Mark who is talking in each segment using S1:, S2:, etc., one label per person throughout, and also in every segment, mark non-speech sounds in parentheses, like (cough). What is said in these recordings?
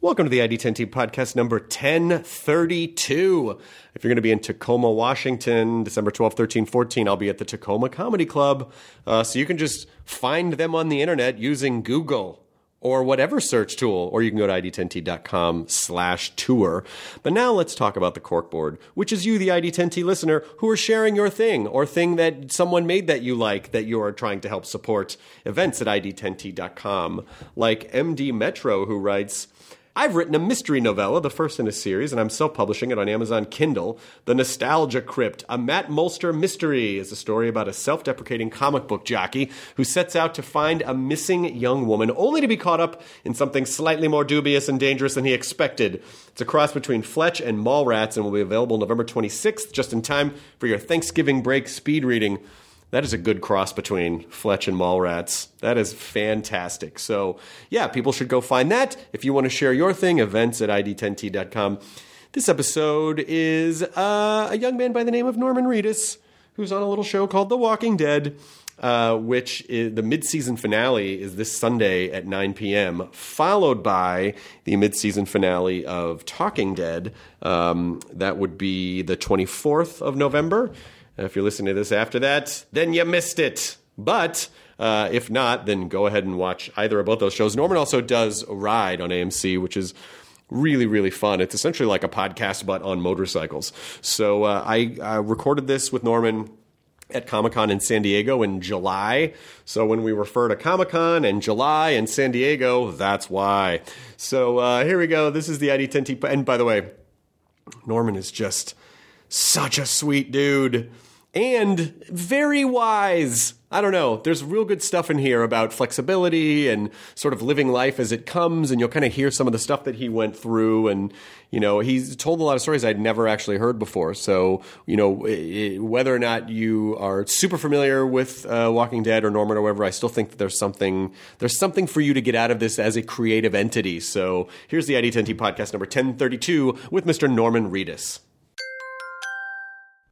S1: Welcome to the ID10T podcast number 1032. If you're going to be in Tacoma, Washington, December 12, 13, 14, I'll be at the Tacoma Comedy Club. Uh, so you can just find them on the internet using Google or whatever search tool, or you can go to id10t.com slash tour. But now let's talk about the corkboard, which is you, the ID10T listener, who are sharing your thing or thing that someone made that you like that you are trying to help support events at id10t.com. Like MD Metro, who writes, I've written a mystery novella, the first in a series, and I'm self publishing it on Amazon Kindle. The Nostalgia Crypt, a Matt Molster mystery, is a story about a self deprecating comic book jockey who sets out to find a missing young woman, only to be caught up in something slightly more dubious and dangerous than he expected. It's a cross between Fletch and Mallrats and will be available November 26th, just in time for your Thanksgiving break speed reading. That is a good cross between Fletch and Mallrats. That is fantastic. So, yeah, people should go find that. If you want to share your thing, events at id10t.com. This episode is uh, a young man by the name of Norman Reedus, who's on a little show called The Walking Dead, uh, which is the mid-season finale is this Sunday at 9 p.m., followed by the mid-season finale of Talking Dead. Um, that would be the 24th of November. If you're listening to this after that, then you missed it. But uh, if not, then go ahead and watch either of both those shows. Norman also does ride on AMC, which is really really fun. It's essentially like a podcast but on motorcycles. So uh, I uh, recorded this with Norman at Comic Con in San Diego in July. So when we refer to Comic Con and July and San Diego, that's why. So uh, here we go. This is the ID10T. And by the way, Norman is just such a sweet dude and very wise. I don't know. There's real good stuff in here about flexibility and sort of living life as it comes. And you'll kind of hear some of the stuff that he went through. And, you know, he's told a lot of stories I'd never actually heard before. So, you know, i- i- whether or not you are super familiar with uh, Walking Dead or Norman or whatever, I still think that there's something, there's something for you to get out of this as a creative entity. So here's the ID10T podcast number 1032 with Mr. Norman Reedus.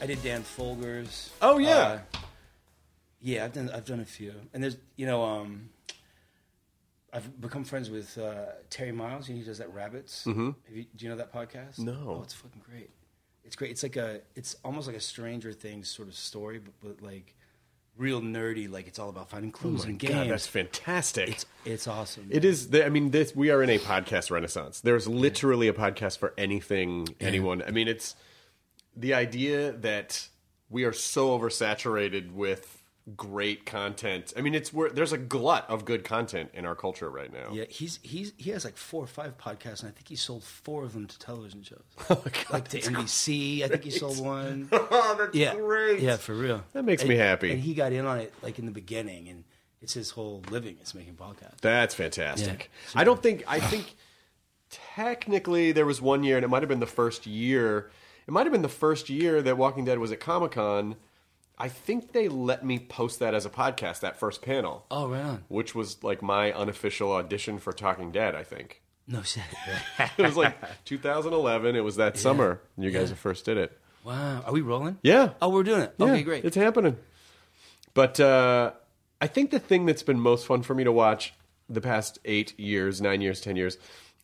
S1: I
S2: did Dan,
S1: imagine.
S2: I did Dan Fogler's.
S1: Oh, yeah.
S2: Uh, yeah, I've done I've done a few, and there's you know um, I've become friends with uh, Terry Miles. He does that Rabbits. Mm-hmm. You, do you know that podcast?
S1: No.
S2: Oh, it's fucking great. It's great. It's like a it's almost like a Stranger Things sort of story, but, but like real nerdy. Like it's all about finding clues and games.
S1: Oh God, that's fantastic.
S2: it's it's awesome.
S1: It is. The, I mean, this we are in a podcast renaissance. There's literally a podcast for anything, anyone. I mean, it's the idea that we are so oversaturated with great content. I mean, it's where there's a glut of good content in our culture right now.
S2: Yeah, he's he's he has like four or five podcasts, and I think he sold four of them to television shows. (laughs)
S1: Oh God,
S2: like to NBC, I think he sold one. (laughs)
S1: Oh, that's
S2: yeah,
S1: great.
S2: Yeah, for real.
S1: That makes
S2: And-
S1: me happy.
S2: And he got in on it like in the beginning, and it's his whole living is making podcasts.
S1: That's fantastic.
S2: Yeah.
S1: I don't think I think (sighs) technically there was one year, and it might have been the first year. It might have been the first year that Walking Dead was at Comic Con. I think they let me post that as a podcast, that first panel,
S2: Oh, right on.
S1: which was like my unofficial audition for Talking Dead. I think
S2: No shit. (laughs)
S1: It was like 2011. It was that summer you guys
S2: Yeah.
S1: first did it.
S2: wow. Are we rolling?
S1: Yeah.
S2: Oh, we're doing it.
S1: Yeah,
S2: Okay, great.
S1: It's happening. But uh, I think the thing that's been most fun for me to watch the past eight years, nine years, ten years,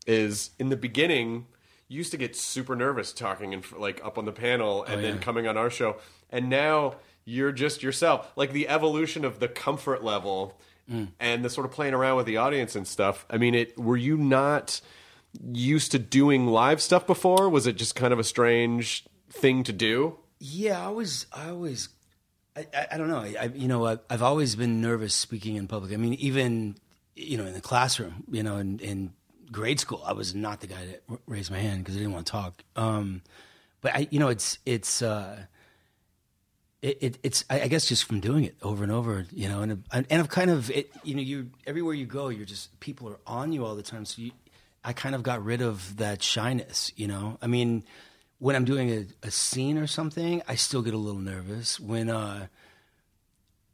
S1: is in the beginning. You used to get super nervous talking and like up on the panel and oh, then
S2: yeah.
S1: coming on our show, and now you're just yourself. Like the evolution of the comfort level mm. and the sort of playing around with the audience and stuff. I mean, it were you not used to doing live stuff before? Was it just kind of a strange thing to do?
S2: Yeah, I was. I always. I, I, I don't know. I, I you know I, I've always been nervous speaking in public. I mean, even you know in the classroom, you know, in, in grade school, I was not the guy that raised my hand because I didn't want to talk. Um, but I, you know, it's it's. Uh, it, it, it's I guess just from doing it over and over, you know, and and I've kind of it, you know you everywhere you go, you're just people are on you all the time. So you, I kind of got rid of that shyness, you know. I mean, when I'm doing a, a scene or something, I still get a little nervous. When uh,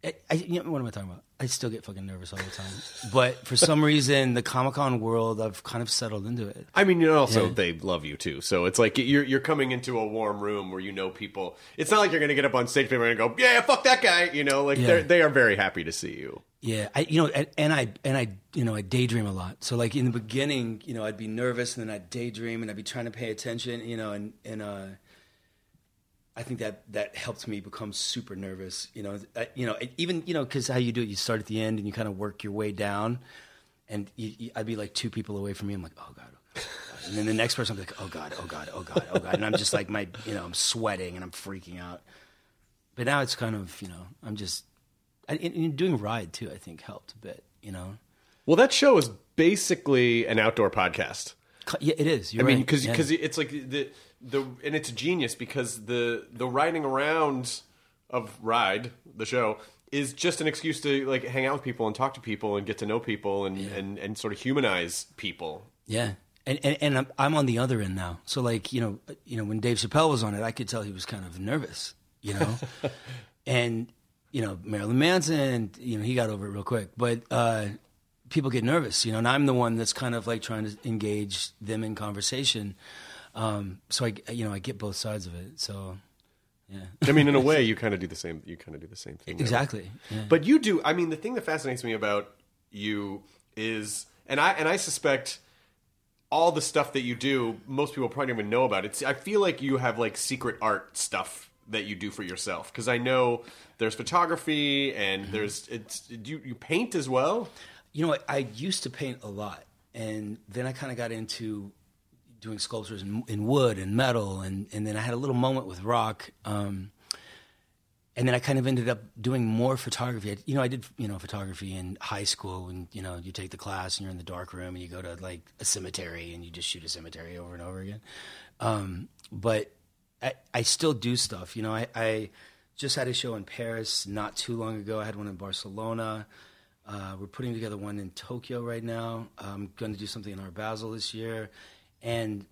S2: I, I you know, what am I talking about? I still get fucking nervous all the time. But for some reason, the Comic Con world, I've kind of settled into it.
S1: I mean, you know, also
S2: Yeah.
S1: they love you too. So it's like you're you're coming into a warm room where you know people. It's not like you're going to get up on stage people are going to go, yeah, fuck that guy. You know, like
S2: Yeah.
S1: they're they are very happy to see you.
S2: Yeah, I, you know, and, and I and I, you know, I daydream a lot. So like in the beginning, you know, I'd be nervous, and then I'd daydream, and I'd be trying to pay attention, you know, and and uh, I think that that helped me become super nervous. You know, I, you know, even you know, because how you do it, you start at the end and you kind of work your way down, and you, you, I'd be like two people away from me. I'm like, oh, oh god. oh, God. And then the next person, I'm like, oh god, oh god, oh god, oh god, and I'm just like my, you know, I'm sweating and I'm freaking out. But now it's kind of, you know, I'm just, and, and doing ride too. I think helped a bit. You know,
S1: Well, that show is basically an outdoor podcast.
S2: Yeah, it is. You're
S1: I mean,
S2: right.
S1: because
S2: Yeah.
S1: it's like the the and it's genius because the the riding around of Ride the show is just an excuse to like hang out with people and talk to people and get to know people and and and sort of humanize people.
S2: Yeah. And, and and I'm I'm on the other end now. So like you know you know when Dave Chappelle was on it, I could tell he was kind of nervous, you know, (laughs) and you know Marilyn Manson, you know he got over it real quick, but uh, people get nervous, you know, and I'm the one that's kind of like trying to engage them in conversation. Um, so I you know I get both sides of it. So yeah,
S1: I mean, in a (laughs) way, you kind of do the same. You kind of do the same thing.
S2: exactly. Yeah.
S1: But you do. I mean, the thing that fascinates me about you is, and I and I suspect all the stuff that you do, most people probably don't even know about. It's. I feel like you have like secret art stuff that you do for yourself because I know there's photography and
S2: Mm-hmm.
S1: there's it's. Do you, you paint as well?
S2: You know, I, I used to paint a lot, and then I kind of got into doing sculptures in, in wood and metal, and, and then I had a little moment with rock, um, and then I kind of ended up doing more photography. I, you know, I did you know photography in high school, and you know, you take the class and you're in the dark room, and you go to like a cemetery, and you just shoot a cemetery over and over again. Um, but I, I still do stuff. You know, I, I just had a show in Paris not too long ago. I had one in Barcelona. Uh, we're putting together one in Tokyo right now. I'm going to do something in Art Basel this year. And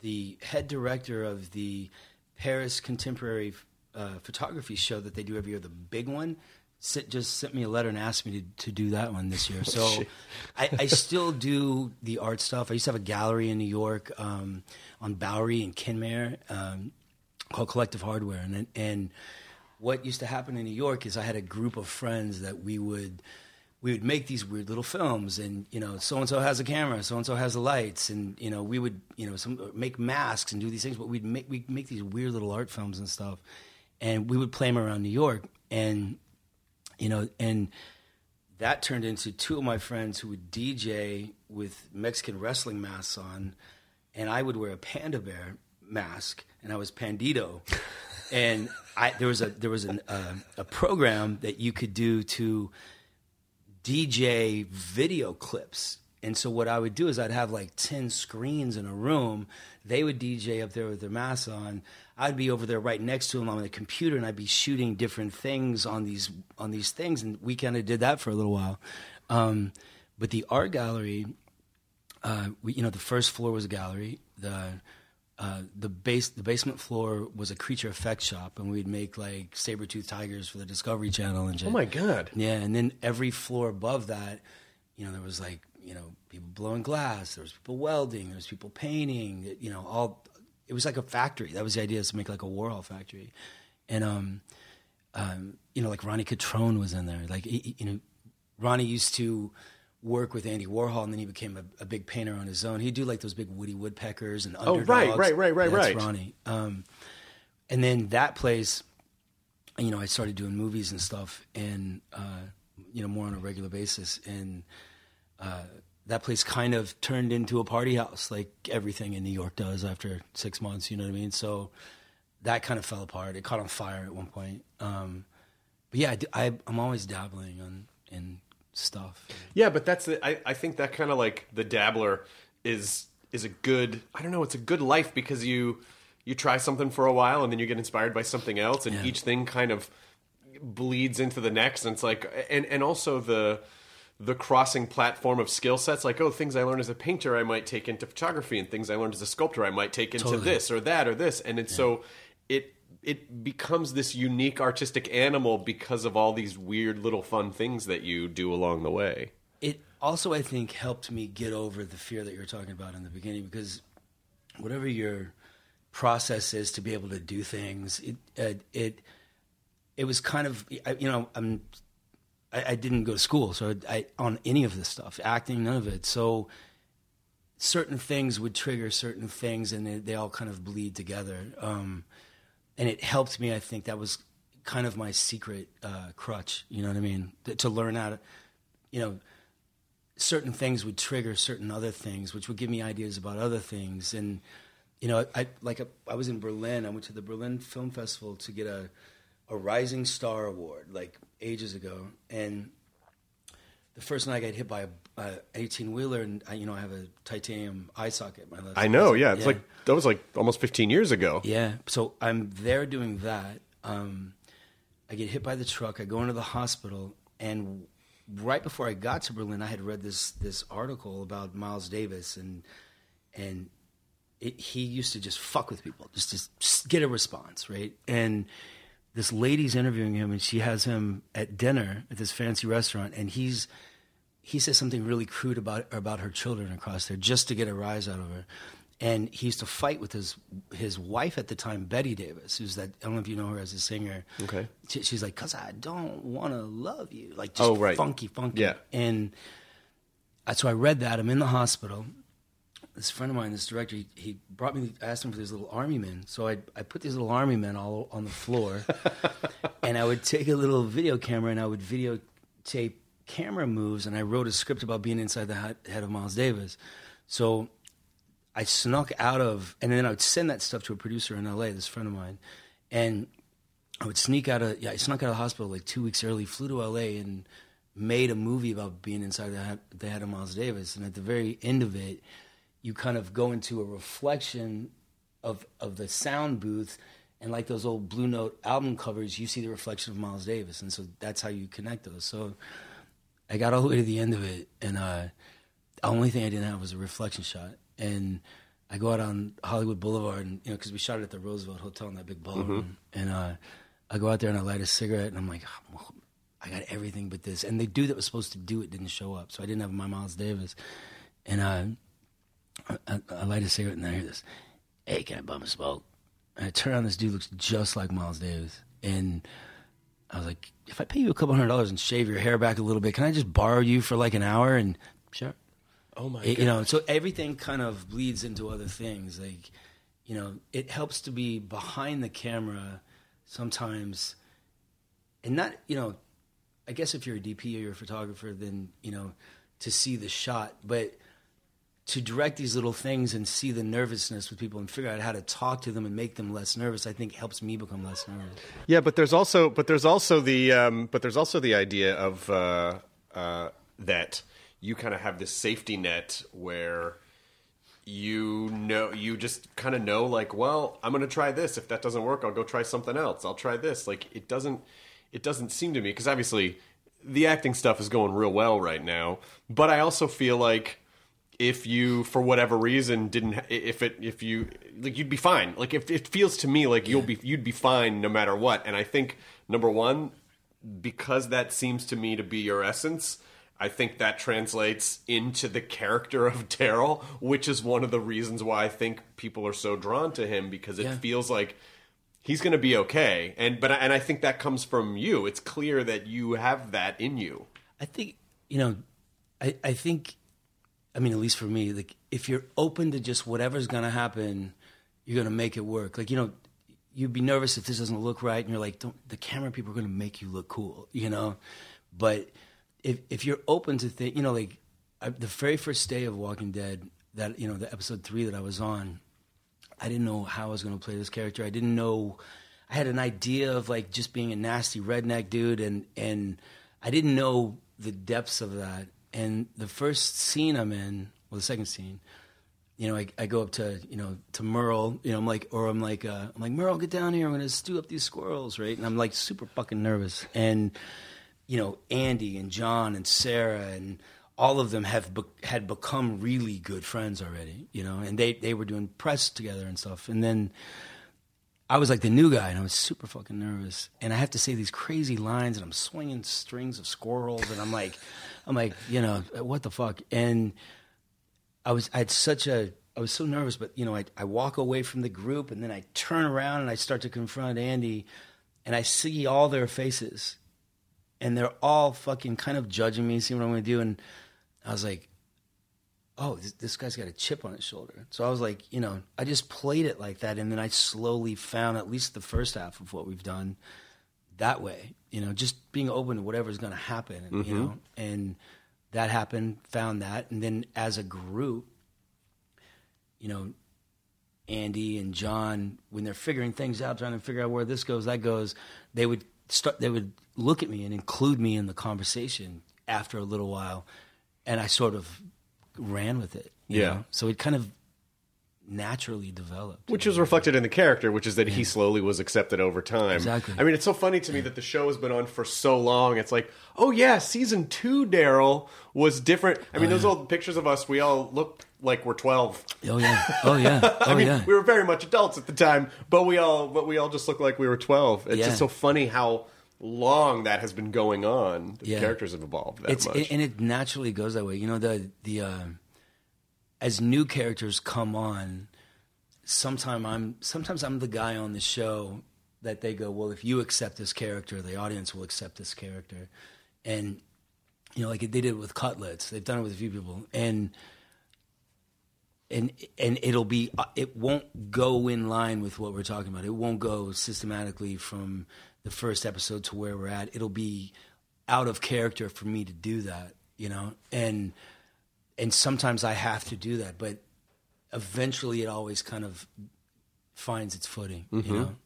S2: the head director of the Paris Contemporary uh, Photography Show that they do every year, the big one, sit, just sent me a letter and asked me to, to do that one this year. (laughs) So I, I still do the art stuff. I used to have a gallery in New York um, on Bowery and Kenmare um, called Collective Hardware. And, and what used to happen in New York is I had a group of friends that we would we would make these weird little films and you know so and so has a camera so and so has the lights and you know we would you know some make masks and do these things but we'd make we make these weird little art films and stuff. And we would play them around New York and you know and that turned into two of my friends who would DJ with Mexican wrestling masks on and I would wear a panda bear mask and I was Pandito. (laughs) And I there was a there was an, uh, a program that you could do to DJ video clips. And so what I would do is I'd have like 10 screens in a room. They would DJ up there with their masks on. I'd be over there right next to them on the computer and I'd be shooting different things on these on these things and we kind of did that for a little while. Um, but the art gallery uh, we, you know, the first floor was a gallery. The uh, the base the basement floor was a creature effects shop, and we'd make like saber tooth tigers for the Discovery Channel and shit.
S1: Oh my god!
S2: Yeah, and then every floor above that, you know, there was like you know, people blowing glass. There was people welding. There was people painting. You know, all it was like a factory. That was the idea is to make like a Warhol factory, and um, um, you know, like Ronnie Cutrone was in there. Like you know, Ronnie used to work with Andy Warhol, and then he became a, a big painter on his own. He'd do like those big Woody Woodpeckers and underdogs.
S1: Oh, right, right, right, right,
S2: That's
S1: right.
S2: Ronnie. Um, and then that place, you know, I started doing movies and stuff, and uh, you know, more on a regular basis, and uh, that place kind of turned into a party house, like everything in New York does after six months. You know what I mean? So that kind of fell apart. It caught on fire at one point. Um, but yeah, I, I, I'm always dabbling on in stuff.
S1: Yeah, but that's the, I, I think that kind of like the dabbler is is a good I don't know it's a good life because you you try something for a while and then you get inspired by something else and
S2: Yeah.
S1: each thing kind of bleeds into the next and it's like and and also the the crossing platform of skill sets like oh things I learned as a painter I might take into photography and things I learned as a sculptor I might take into
S2: Totally.
S1: this or that or this and it's so it it becomes this unique artistic animal because of all these weird little fun things that you do along the way.
S2: it also I think helped me get over the fear that you were talking about in the beginning because whatever your process is to be able to do things, it it it was kind of you know I'm I, I didn't go to school so I on any of this stuff acting none of it so certain things would trigger certain things and they, they all kind of bleed together um, and it helped me I think that was kind of my secret uh, crutch you know what I mean to, to learn how to you know certain things would trigger certain other things, which would give me ideas about other things. And you know, I like I was in Berlin. I went to the Berlin Film Festival to get a a Rising Star Award like ages ago, and the first night I got hit by a, a eighteen wheeler, and I, you know I have a titanium eye socket. My left
S1: I know, yeah. It's like that was like almost 15 years ago.
S2: Yeah. So I'm there doing that. Um, I get hit by the truck. I go into the hospital, and right before I got to Berlin, I had read this this article about Miles Davis, and and it, he used to just fuck with people, just to get a response, right? And this lady's interviewing him, and she has him at dinner at this fancy restaurant, and he's he says something really crude about about her children across there just to get a rise out of her. And he used to fight with his his wife at the time, Betty Davis, who's that I don't know if you know her as a singer.
S1: Okay.
S2: She, she's like, "Cause I don't want to love you," like just
S1: Oh, right.
S2: funky, funky.
S1: Yeah.
S2: And uh, so I read that. I'm in the hospital. This friend of mine, this director, he, he brought me, asked him for these little army men. So I, I put these little army men all on the floor, (laughs) and I would take a little video camera and I would videotape camera moves, and I wrote a script about being inside the head of Miles Davis. So I snuck out of, and then I would send that stuff to a producer in LA, this friend of mine, and I would sneak out of, yeah, I snuck out of the hospital like two weeks early, flew to LA, and made a movie about being inside the head, the head of Miles Davis. And at the very end of it, you kind of go into a reflection of of the sound booth, and like those old Blue Note album covers, you see the reflection of Miles Davis, and so that's how you connect those. So I got all the way to the end of it, and uh, the only thing I didn't have was a reflection shot. And I go out on Hollywood Boulevard, and you know, because we shot it at the Roosevelt Hotel in that big ballroom, and uh, I go out there and I light a cigarette, and I'm like, "Oh, I got everything but this. And the dude that was supposed to do it didn't show up, so I didn't have my Miles Davis. And uh, I, I, light a cigarette, and I hear this, "Hey, can I bum a smoke?" And I turn around, this dude looks just like Miles Davis, and I was like, if I pay you a couple hundred dollars and shave your hair back a little bit, can I just borrow you for like an hour? And sure.
S1: Oh my
S2: It- you know, so everything kind of bleeds into other things. Like, you know, it helps to be behind the camera sometimes, and not, you know, I guess if you're a DP or you're a photographer, then you know, to see the shot, but to direct these little things and see the nervousness with people and figure out how to talk to them and make them less nervous, I think helps me become less nervous.
S1: Yeah, but there's also but there's also the um, but there's also the idea of uh, uh, that you kind of have this safety net where you know you just kind of know like well i'm going to try this. If that doesn't work i'll go try something else. I'll try this. Like it doesn't it doesn't seem to me because obviously the acting stuff is going real well right now but i also feel like if you for whatever reason didn't if it if you like you'd be fine like if it feels to me like you'll be you'd be fine no matter what and i think number one because that seems to me to be your essence I think that translates into the character of (laughs) Daryl, which is one of the reasons why I think people are so drawn to him because it
S2: Yeah.
S1: feels like he's going to be okay. And but and I think that comes from you. It's clear that you have that in you.
S2: I think you know, I I think, I mean, at least for me, like if you're open to just whatever's gonna happen, you're gonna make it work. Like you know, you'd be nervous if this doesn't look right, and you're like, don't, the camera people are gonna make you look cool, you know. But if if you're open to think, you know, like I, the very first day of Walking Dead, that you know, the episode three that I was on, I didn't know how I was to play this character. I didn't know. I had an idea of like just being a nasty redneck dude, and and I didn't know the depths of that. And the first scene I'm in, well, the second scene, you know, I, I go up to you know to Merle, you know, I'm like, or I'm like, uh, I'm like Merle, get down here, I'm gonna stew up these squirrels, right? And I'm like super fucking nervous, and you know, Andy and John and Sarah and all of them have be- had become really good friends already, you know, and they they were doing press together and stuff, and then. I was like the new guy, and I was super fucking nervous. And I have to say these crazy lines, and I'm swinging strings of squirrels, and I'm like, (laughs) I'm like, you know, what the fuck? And I was, I had such a, I was so nervous, but you know, I, I walk away from the group, and then I turn around and I start to confront Andy, and I see all their faces, and they're all fucking kind of judging me, seeing what I'm gonna do, and I was like, oh, this, this guy's got a chip on his shoulder. So I was like, you know, I just played it like that, and then I slowly found at least the first half of what we've done that way. You know, just being open to whatever's going to happen. And, You mm-hmm. know, and that happened. Found that, and then as a group, you know, Andy and John, when they're figuring things out, trying to figure out where this goes, that goes, they would start. They would look at me and include me in the conversation after a little while, and I sort of ran with it. you
S1: Yeah.
S2: know? So it kind of naturally developed.
S1: Which is reflected in the character, which is that he slowly was accepted over time.
S2: Exactly.
S1: I mean, it's so funny to me that the show has been on for so long. It's like, oh yeah, season two Daryl was different. I mean, oh, those old pictures of us, we all looked like we're twelve.
S2: Oh yeah. Oh yeah. (laughs) Oh
S1: I mean,
S2: yeah.
S1: we were very much adults at the time, but we all, but we all just looked like we were twelve. It's
S2: Yeah.
S1: just so funny how long that has been going on. The
S2: Yeah.
S1: characters have evolved that
S2: it's
S1: much.
S2: and it naturally goes that way. You know the the uh, as new characters come on, sometime I'm sometimes I'm the guy on the show that they go, well, if you accept this character, the audience will accept this character, and you know, like they did it with Cutlets, they've done it with a few people, and and and it'll be it won't go in line with what we're talking about. It won't go systematically from the first episode to where we're at. It'll be out of character for me to do that, you know. And and sometimes I have to do that, but eventually it always kind of finds its footing, you mm-hmm. know.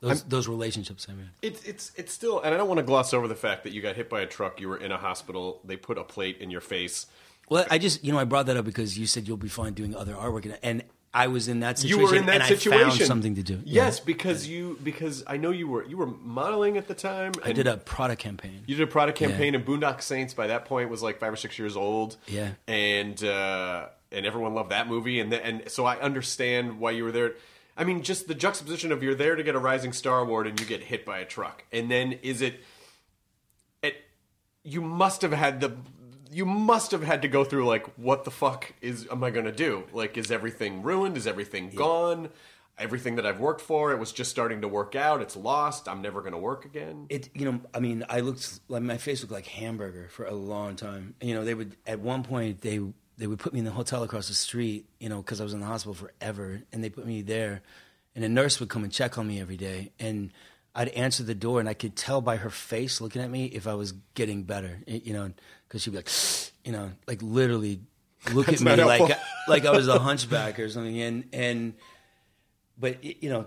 S2: Those those relationships, I mean.
S1: It's it's it's still, and I don't want to gloss over the fact that you got hit by a truck. You were in a hospital. They put a plate in your face.
S2: Well, I just you know I brought that up because you said you'll be fine doing other artwork, and, and I was in that situation.
S1: You were in that
S2: and
S1: situation.
S2: I found something to do.
S1: Yes,
S2: Yeah.
S1: because you because I know you were you were modeling at the time.
S2: I did a product campaign.
S1: You did a product campaign, and Boondock Saints by that point was like five or six years old.
S2: Yeah.
S1: and uh, and everyone loved that movie, and the, and so I understand why you were there. I mean, just the juxtaposition of you're there to get a Rising Star Award, and you get hit by a truck, and then is it? It you must have had the. You must have had to go through like, what the fuck is am I going to do? Like, is everything ruined? Is everything gone? Everything that I've worked for, it was just starting to work out. It's lost. I'm never going to work again.
S2: it you know i mean i looked like my face looked like hamburger for a long time you know they would at one point they they would put me in the hotel across the street you know because i was in the hospital forever and they put me there and a nurse would come and check on me every day and i'd answer the door and i could tell by her face looking at me if i was getting better you know because she'd be like you know like literally look at me like
S1: helpful.
S2: like i was a (laughs) hunchback or something and and but it, you know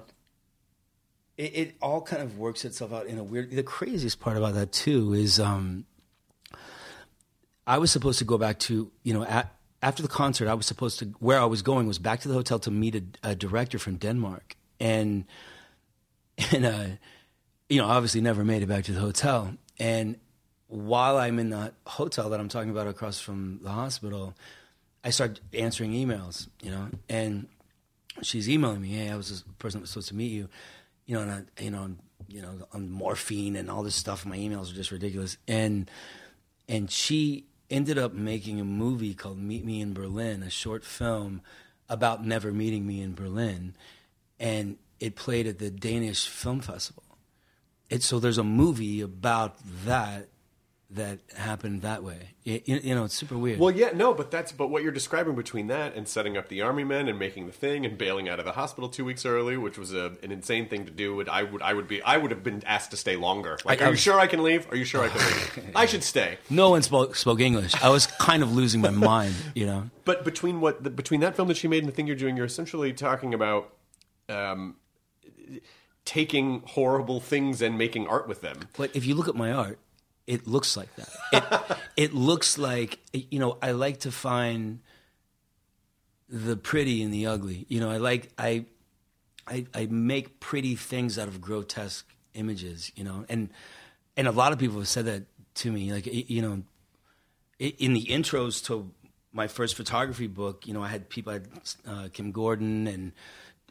S2: it, it all kind of works itself out in a weird. The craziest part about that too is um, I was supposed to go back to you know at, after the concert. I was supposed to where I was going was back to the hotel to meet a, a director from Denmark, and and uh, you know obviously never made it back to the hotel. And while I'm in the hotel that I'm talking about across from the hospital, I start answering emails. You know, and she's emailing me, "Hey, I was this person that was supposed to meet you." You know, and I, you know, I'm, you know, on morphine and all this stuff. My emails are just ridiculous, and and she ended up making a movie called Meet Me in Berlin, a short film about never meeting me in Berlin, and it played at the Danish Film Festival. It, so there's a movie about that that happened that way. You, you know, it's super weird.
S1: Well, yeah, no, but that's but what you're describing between that and setting up the army men and making the thing and bailing out of the hospital two weeks early, which was a, an insane thing to do. Would I would I would be I would have been asked to stay longer. Like,
S2: I- I
S1: are you sure I can leave? Are you sure I can leave? (laughs) I should stay.
S2: no one spoke spoke English. I was kind of losing my mind, you know.
S1: But between what the, between that film that she made and the thing you're doing, you're essentially talking about um, taking horrible things and making art with them.
S2: But if you look at my art, it looks like that. It, (laughs) it looks like you know. I like to find the pretty and the ugly. You know, I like I, I, I make pretty things out of grotesque images. You know, and and a lot of people have said that to me. Like you know, in the intros to my first photography book, you know, I had people, I had uh, Kim Gordon and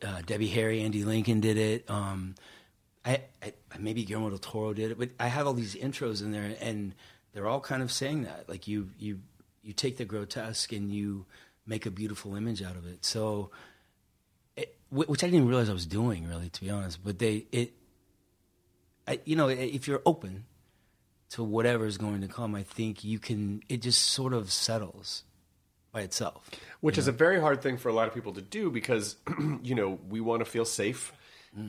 S2: uh, Debbie Harry, Andy Lincoln did it. Um, I, I maybe Guillermo del Toro did it, but I have all these intros in there, and they're all kind of saying that, like you you you take the grotesque and you make a beautiful image out of it. So, it, which I didn't realize I was doing, really, to be honest. But they it, I, you know, if you're open to whatever is going to come, I think you can. It just sort of settles by itself.
S1: which is a very hard thing for a lot of people to do because (clears throat) you know we want to feel safe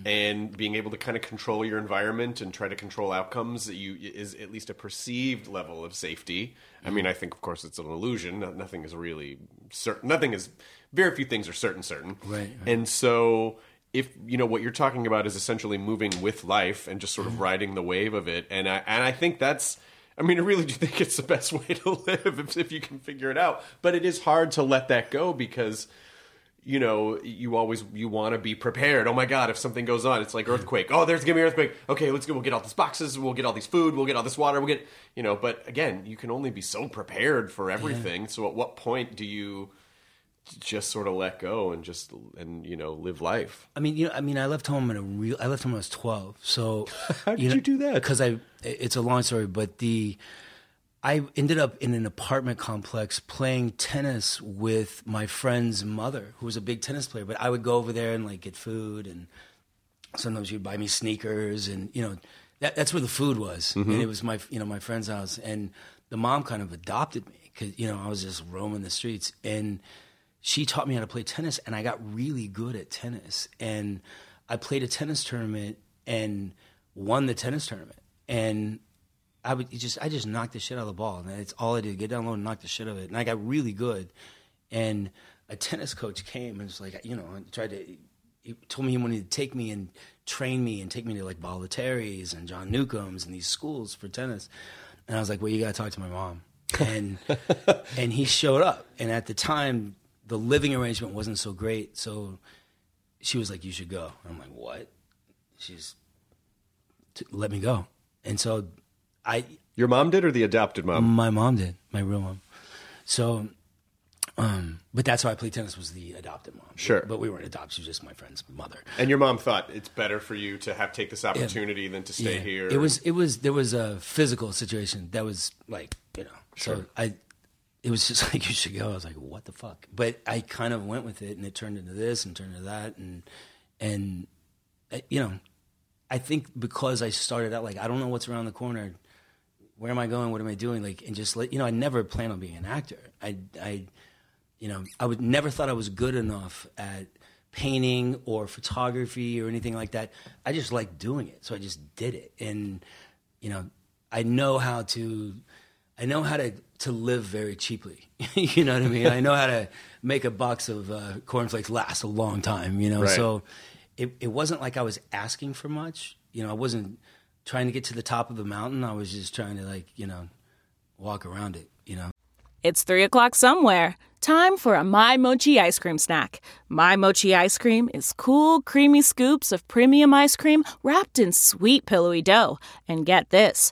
S1: and being able to kind of control your environment and try to control outcomes that you is at least a perceived level of safety. I mean i think of course it's an illusion. Nothing is really certain nothing is very few things are certain certain.
S2: Right,
S1: and so if you know what you're talking about is essentially moving with life and just sort
S2: Mm-hmm.
S1: of riding the wave of it. And i and i think that's I mean, I really do think it's the best (laughs) way to live if, if you can figure it out. But it is hard to let that go because, you know, you always you want to be prepared. Oh my God, if something goes on, it's like earthquake. Oh, there's gonna be earthquake. Okay, let's go. We'll get all these boxes. We'll get all these food. We'll get all this water. We'll get you know. But again, you can only be so prepared for everything. So at what point do you just sort of let go and just and you know live life?
S2: I mean, you know, I mean, I left home in a real. I left home when I was twelve. So (laughs)
S1: How did you do that?
S2: Because I, it's a long story, but the, I ended up in an apartment complex playing tennis with my friend's mother, who was a big tennis player. But I would go over there and like get food, and sometimes she'd buy me sneakers, and you know, that, that's where the food was, and mm-hmm. it was my, you know, my friend's house, and the mom kind of adopted me because you know I was just roaming the streets and she taught me how to play tennis and I got really good at tennis. And I played a tennis tournament and won the tennis tournament. And I would just I just knocked the shit out of the ball. And it's all I did, get down low and knock the shit out of it. And I got really good. And a tennis coach came and was like, you know, and tried to he told me he wanted to take me and train me and take me to like Bollettieri's and John Newcombe's and these schools for tennis. And I was like, well, you got to talk to my mom. And (laughs) and he showed up. And at the time, the living arrangement wasn't so great. So she was like, you should go. I'm like, what? She's let me go. And so I
S1: Your mom did or the adopted mom?
S2: my mom did, my real mom. So, um, but that's why I played tennis was the adopted mom.
S1: Sure.
S2: but, we weren't adopted. She was just my friend's mother.
S1: And your mom thought it's better for you to have take this opportunity than to stay
S2: Yeah.
S1: here.
S2: It was it was there was a physical situation that was like you know. So I, it was just (laughs) like you should go. I was like, what the fuck? But I kind of went with it, and it turned into this and turned into that, and and uh, you know, I think because I started out like I don't know what's around the corner. Where am I going? What am I doing? Like, and just let you know, I never planned on being an actor. I, I, you know, I would never thought I was good enough at painting or photography or anything like that. I just liked doing it, so I just did it. And you know, I know how to, I know how to to live very cheaply. (laughs) you know what I mean? I know how to make a box of uh, cornflakes last a long time. You know,
S1: Right.
S2: so it it wasn't like I was asking for much. You know, I wasn't trying to get to the top of the mountain. I was just trying to like you know walk around it. You know.
S3: It's 3 o'clock somewhere. Time for a My Mochi ice cream snack. My Mochi ice cream is cool, creamy scoops of premium ice cream wrapped in sweet, pillowy dough. And get this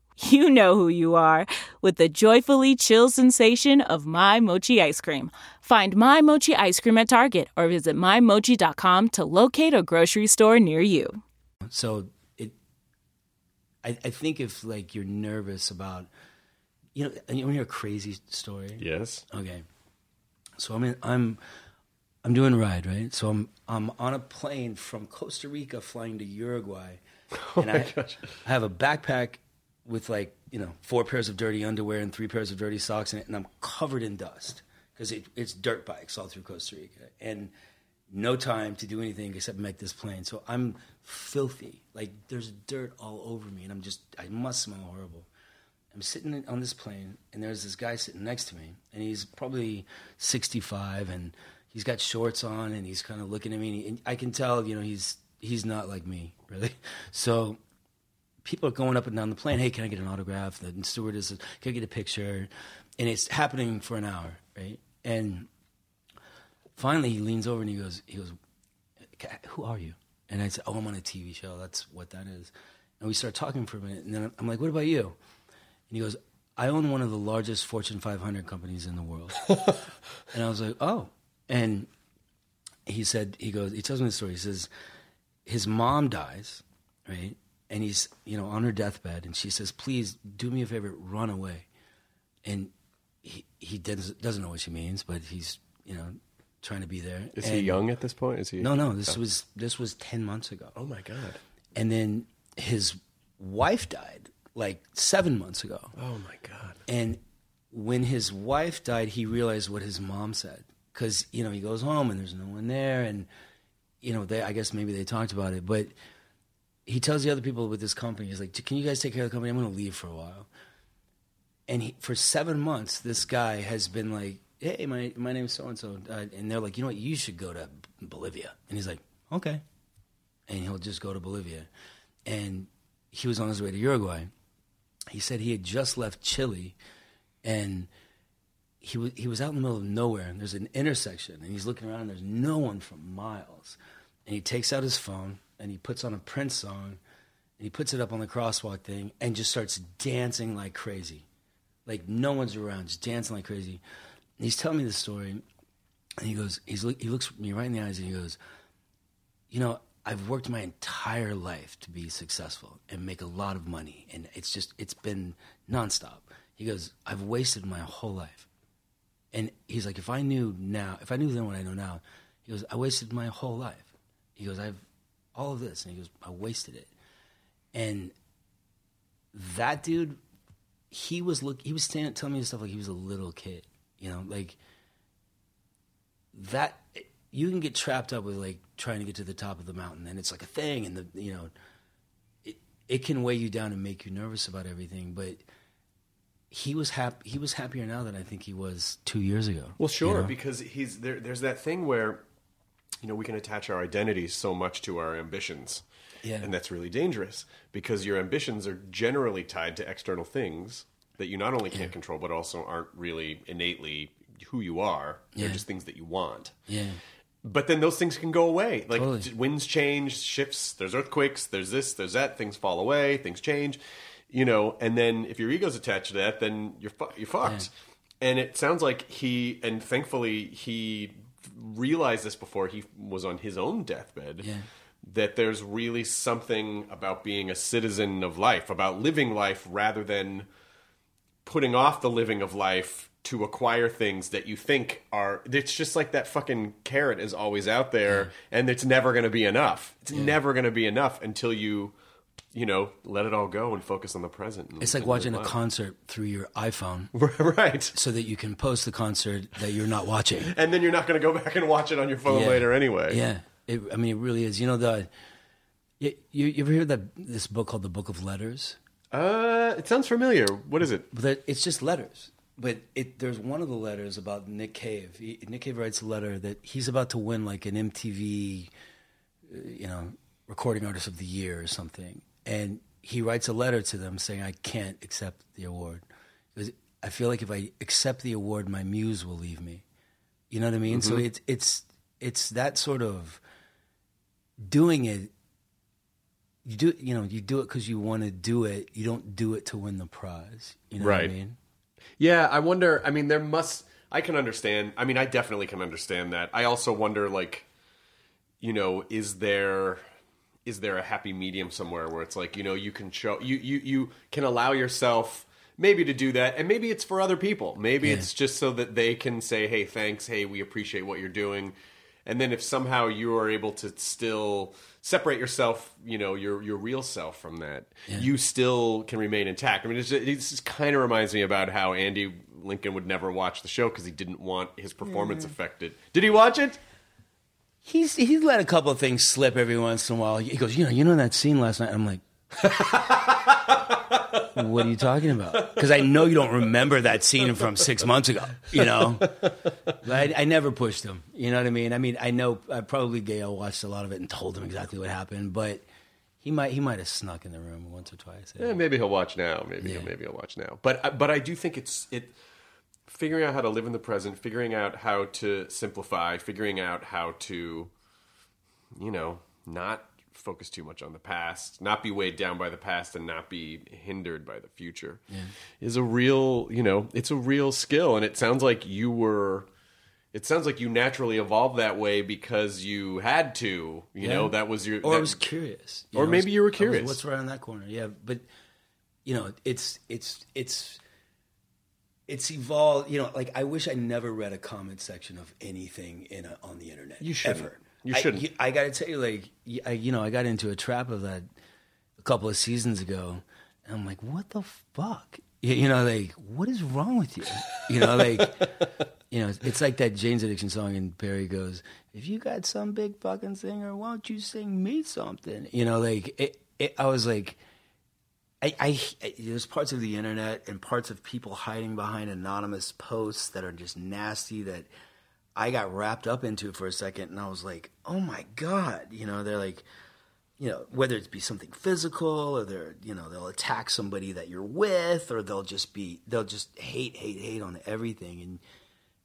S3: you know who you are with the joyfully chill sensation of My Mochi ice cream. Find My Mochi ice cream at Target or visit MyMochi.com to locate a grocery store near you.
S2: So it, I, I think if like you're nervous about, you know, and you want to hear a crazy story?
S1: Yes.
S2: Okay. So I'm in, I'm I'm doing a ride, right? So I'm I'm on a plane from Costa Rica flying to Uruguay. (laughs)
S1: Oh
S2: and
S1: my
S2: I,
S1: gosh.
S2: I have a backpack with like, you know, four pairs of dirty underwear and three pairs of dirty socks in it and I'm covered in dust because it, it's dirt bikes all through Costa Rica and no time to do anything except make this plane. So I'm filthy. Like there's dirt all over me and I'm just I must smell horrible. I'm sitting on this plane, and there's this guy sitting next to me, and he's probably 65, and he's got shorts on, and he's kind of looking at me, and, he, and I can tell, you know, he's he's not like me, really. (laughs) So people are going up and down the plane. Hey, can I get an autograph? The stewardess "Can I get a picture?" And it's happening for an hour, right? And finally, he leans over and he goes, "He goes, who are you?" And I said, "Oh, I'm on a TV show. That's what that is." And we start talking for a minute, and then I'm like, "What about you?" And he goes, "I own one of the largest Fortune 500 companies in the world." (laughs) and I was like, "Oh." And he said, he goes, he tells me the story. He says, his mom dies, right? And he's, you know, on her deathbed, and she says, "Please do me a favor, run away." And he he doesn't doesn't know what she means, but he's, you know, trying to be there.
S1: Is he young at this point? Is he?
S2: No, no. This oh. was this was ten months ago.
S1: Oh my god.
S2: And then his wife died like seven months ago.
S1: Oh my god.
S2: And when his wife died, he realized what his mom said because you know he goes home and there's no one there, and you know they I guess maybe they talked about it, but he tells the other people with this company, he's like, "Can you guys take care of the company? I'm going to leave for a while." And he, for seven months, this guy has been like, "Hey, my my name's so and so," and they're like, "You know what? You should go to Bolivia." And he's like, "Okay," and he'll just go to Bolivia, and he was on his way to Uruguay. He said he had just left Chile, and he was he was out in the middle of nowhere, and there's an intersection, and he's looking around, and there's no one for miles, and he takes out his phone and he puts on a Prince song, and he puts it up on the crosswalk thing, and just starts dancing like crazy, like no one's around, just dancing like crazy. And he's telling me the story, and he goes, he's he looks me right in the eyes, and he goes, you know, I've worked my entire life to be successful and make a lot of money, and it's just it's been nonstop. He goes, I've wasted my whole life, and he's like, if I knew now, if I knew then what I know now, he goes, I wasted my whole life. He goes, I've all of this, and he goes, I wasted it, and that dude, he was look, he was standing telling me stuff like he was a little kid, you know, like that you can get trapped up with like trying to get to the top of the mountain and it's like a thing and the you know it, it can weigh you down and make you nervous about everything but he was happy he was happier now than i think he was two years ago
S1: Well, sure,
S2: you know?
S1: because he's there. There's that thing where, you know, we can attach our identities so much to our ambitions,
S2: Yeah.
S1: and that's really dangerous because your ambitions are generally tied to external things that you not only can't control but also aren't really innately who you are. They're
S2: Yeah.
S1: just things that you want.
S2: yeah
S1: But then those things can go away. Like
S2: Totally.
S1: winds change, shifts. There's earthquakes. There's this. There's that. Things fall away. Things change. You know. And then if your ego's attached to that, then you're fu- you're fucked. And it sounds like he and thankfully he realized this before he was on his own deathbed.
S2: Yeah.
S1: That there's really something about being a citizen of life, about living life rather than putting off the living of life to acquire things that you think are it's just like that fucking carrot is always out there and it's never going to be enough it's never going to be enough until you you know let it all go and focus on the present and-
S2: it's like watching a concert through your iphone. (laughs)
S1: Right
S2: so that you can post the concert that you're not watching.
S1: And then you're not going to go (laughs) back and watch it on your phone
S2: Yeah.
S1: later anyway.
S2: Yeah. It, i mean it really is. You know the you, you you ever heard that this book called the book of letters?
S1: Uh it sounds familiar. What is it?
S2: But it's just letters. But it there's one of the letters about Nick Cave. He, Nick Cave writes a letter that he's about to win like an MTV, uh, you know, recording artist of the year or something, and he writes a letter to them saying, "I can't accept the award because I feel like if I accept the award, my muse will leave me." You know what I mean? So mm-hmm. it's it's it's that sort of doing it. You do you know you do it because you want to do it. You don't do it to win the prize. You know
S1: Right.
S2: what I mean?
S1: Yeah, I wonder. I mean, there must. I can understand. I mean, I definitely can understand that. I also wonder, like, you know, is there is there a happy medium somewhere where it's like, you know, you can show you you you can allow yourself maybe to do that, and maybe it's for other people. Maybe it's just so that they can say, "Hey, thanks. Hey, we appreciate what you're doing." And then if somehow you are able to still separate yourself, you know, your your real self from that, you still can remain intact. I mean, it's just, it just kind of reminds me about how Andy Lincoln would never watch the show because he didn't want his performance mm. affected. Did he watch it?
S2: He's he's let a couple of things slip every once in a while. He goes, you know, you know that scene last night. I'm like, (laughs) what are you talking about? Because I know you don't remember that scene from six months ago. You know, But I, I never pushed him. You know what I mean? I mean, I know I probably Gael watched a lot of it and told him exactly what happened, but he might he might have snuck in the room once or twice.
S1: Yeah, maybe he'll watch now. Maybe
S2: Yeah.
S1: maybe he'll watch now. But but I do think it's it figuring out how to live in the present, figuring out how to simplify, figuring out how to you know not focus too much on the past, not be weighed down by the past, and not be hindered by the future is a real you know it's a real skill. And it sounds like you were. It sounds like you naturally evolved that way because you had to. You know that was your.
S2: or I
S1: that-
S2: was curious,
S1: Or
S2: know,
S1: maybe
S2: was-
S1: you were
S2: I was,
S1: curious.
S2: What's around that corner? Yeah, but you know, it's it's it's it's evolved. You know, like I wish I never read a comment section of anything in a, on the internet.
S1: You shouldn't.
S2: Ever.
S1: You shouldn't.
S2: you- I, got to tell you, like, I, you know, I got into a trap of that a couple of seasons ago, and I'm like, what the fuck? You, you know, like, what is wrong with you? You know, like, (laughs) you know, it's like that Jane's Addiction song, and Perry goes, "If you got some big fucking singer, why don't you sing me something?" You know, like, it, it, I was like. I, I, there's parts of the internet and parts of people hiding behind anonymous posts that are just nasty that I got wrapped up into for a second and I was like, oh my god, you know, they're like, you know, whether it be something physical or they're, you know, they'll attack somebody that you're with or they'll just be, they'll just hate, hate, hate on everything. And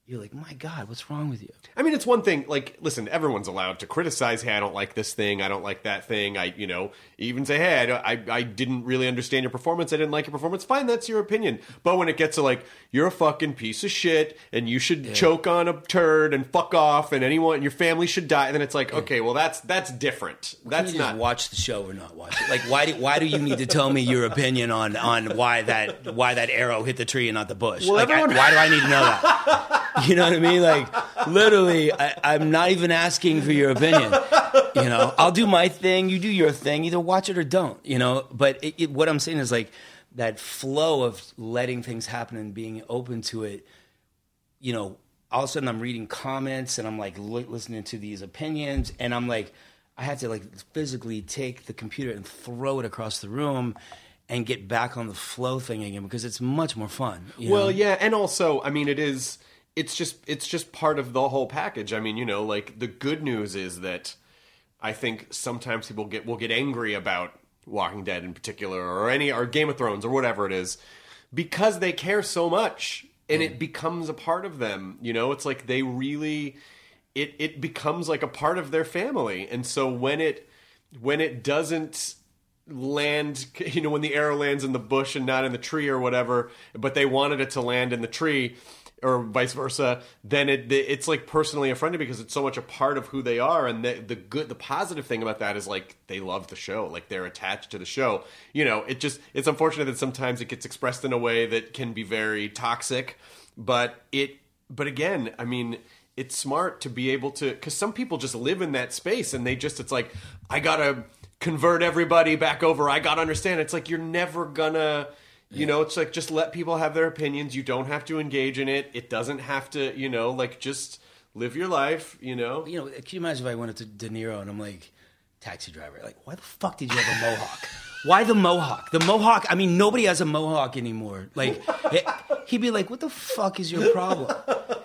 S2: you're like, my god, what's wrong with you?
S1: I mean, it's one thing. Like, listen, everyone's allowed to criticize. Hey, I don't like this thing. I don't like that thing. I, you know, even say, hey, I, don't- I, I didn't really understand your performance. I didn't like your performance. Fine, that's your opinion. But when it gets to like, you're a fucking piece of shit, and you should choke on a turd and fuck off, and anyone, your family should die. And then it's like, okay, well, that's that's different. That's
S2: you just
S1: not.
S2: watch the show or not watch it. Like, why do why do you need to tell me your opinion on on why that why that arrow hit the tree and not the bush?
S1: Well,
S2: like, I- why do I need to know that? (laughs) You know what I mean? Like, literally, I, I'm not even asking for your opinion. You know, I'll do my thing, you do your thing. Either watch it or don't. You know, but it, it, what I'm saying is like that flow of letting things happen and being open to it you know, all of a sudden I'm reading comments and I'm like li- listening to these opinions and I'm like, I had to like physically take the computer and throw it across the room and get back on the flow thing again because it's much more fun. you
S1: Well,
S2: know?
S1: yeah, and also, I mean, it is. It's just it's just part of the whole package. I mean, you know, like the good news is that I think sometimes people get will get angry about Walking Dead in particular, or any or Game of Thrones or whatever it is, because they care so much, and it mm. becomes a part of them. You know, it's like they really it it becomes like a part of their family, and so when it when it doesn't land you know when the arrow lands in the bush and not in the tree or whatever but they wanted it to land in the tree or vice versa then it it's like personally offended because it's so much a part of who they are. And the, the good the positive thing about that is like they love the show. Like they're attached to the show. You know it just it's unfortunate that sometimes it gets expressed in a way that can be very toxic. But it but again i mean it's smart to be able to because some people just live in that space and they just it's like i gotta convert everybody back over. I gotta understand. It's like you're never gonna you know it's like just let people have their opinions you don't have to engage in it it doesn't have to you know like just live your life you know
S2: You know, can you imagine if I went up to De Niro and I'm like, taxi driver, like, why the fuck did you have a (laughs) mohawk? Why the mohawk? The mohawk. I mean, nobody has a mohawk anymore. Like, he- he'd be like, "What the fuck is your problem?"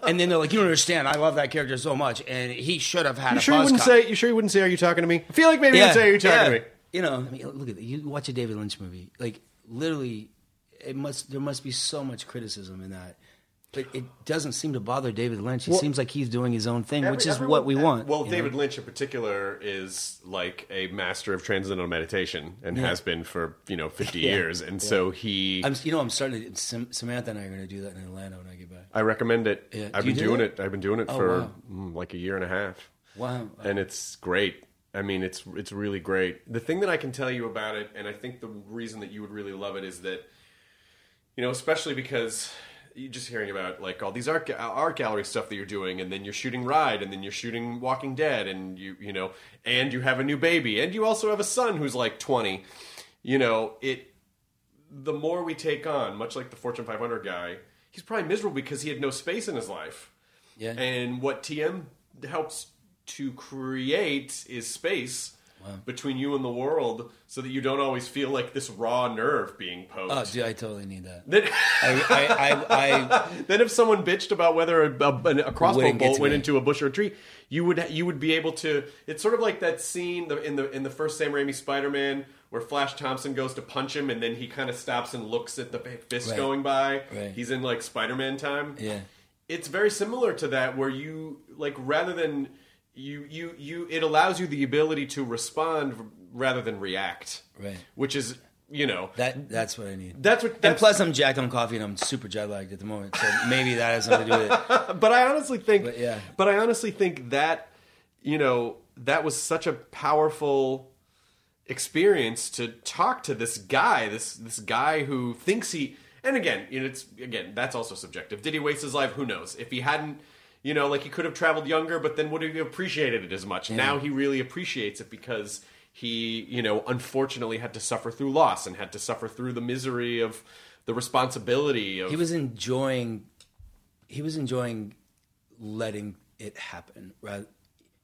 S2: And then they're like, "You don't understand. I love that character so much, and he should have had
S1: You
S2: a
S1: sure you
S2: buzz
S1: wouldn't
S2: cut."
S1: say? You sure you wouldn't say? Are you talking to me? I feel like maybe you'd say, "Are you talking
S2: yeah.
S1: to me?"
S2: You know, I mean, look at that. You watch a David Lynch movie, like literally, it must there must be so much criticism in that, but it doesn't seem to bother David Lynch. It
S1: Well-
S2: seems like he's doing his own thing, which is
S1: everyone-
S2: what we want.
S1: Well, David
S2: know?
S1: Lynch in particular is like a master of transcendental meditation and
S2: Yeah.
S1: has been for you know fifty
S2: Yeah.
S1: years, and so he.
S2: I'm, you know, I'm starting to. Samantha and I are going to do that in Atlanta when I get back.
S1: I recommend it.
S2: Yeah.
S1: I've
S2: Do
S1: been
S2: do
S1: doing
S2: it?
S1: it? I've been doing it
S2: Oh,
S1: for
S2: wow.
S1: mm, like a year and a half.
S2: Wow.
S1: and it's great. I mean, it's it's really great. The thing that I can tell you about it, and I think the reason that you would really love it is that, you know, especially because you're just hearing about like all these art art gallery stuff that you're doing, and then you're shooting Ride, and then you're shooting Walking Dead, and you you know, and you have a new baby, and you also have a son who's like 20. You know, it. The more we take on, much like the Fortune 500 guy, he's probably miserable because he had no space in his life.
S2: Yeah.
S1: And what TM helps to create is space between you and the world so that you don't always feel like this raw nerve being poked.
S2: Oh, dude, I totally need that.
S1: then,
S2: I, I, I, (laughs)
S1: then if someone bitched about whether a, a, a crossbow bolt went
S2: me.
S1: into a bush or a tree, you would you would be able to. It's sort of like that scene the- in the in the first Sam Raimi Spider-Man where Flash Thompson goes to punch him and then he kind of stops and looks at the fist
S2: Right.
S1: going by.
S2: Right.
S1: He's in like Spider-Man time.
S2: yeah.
S1: it's very similar to that where you like rather than you you you it allows you the ability to respond rather than react
S2: Right.
S1: which is you know
S2: That, that's what I need.
S1: that's what
S2: and plus, I'm jacked on coffee and I'm super jet lagged at the moment, so maybe that has something to do with it. (laughs)
S1: but i honestly think
S2: But, yeah.
S1: but i honestly think that you know that was such a powerful experience to talk to this guy this this guy who thinks he and again you know, it's again that's also subjective did he waste his life who knows if he hadn't you know like he could have traveled younger but then would he have appreciated it as much now he really appreciates it because he you know unfortunately had to suffer through loss and had to suffer through the misery of the responsibility of
S2: He was enjoying, he was enjoying letting it happen. Right?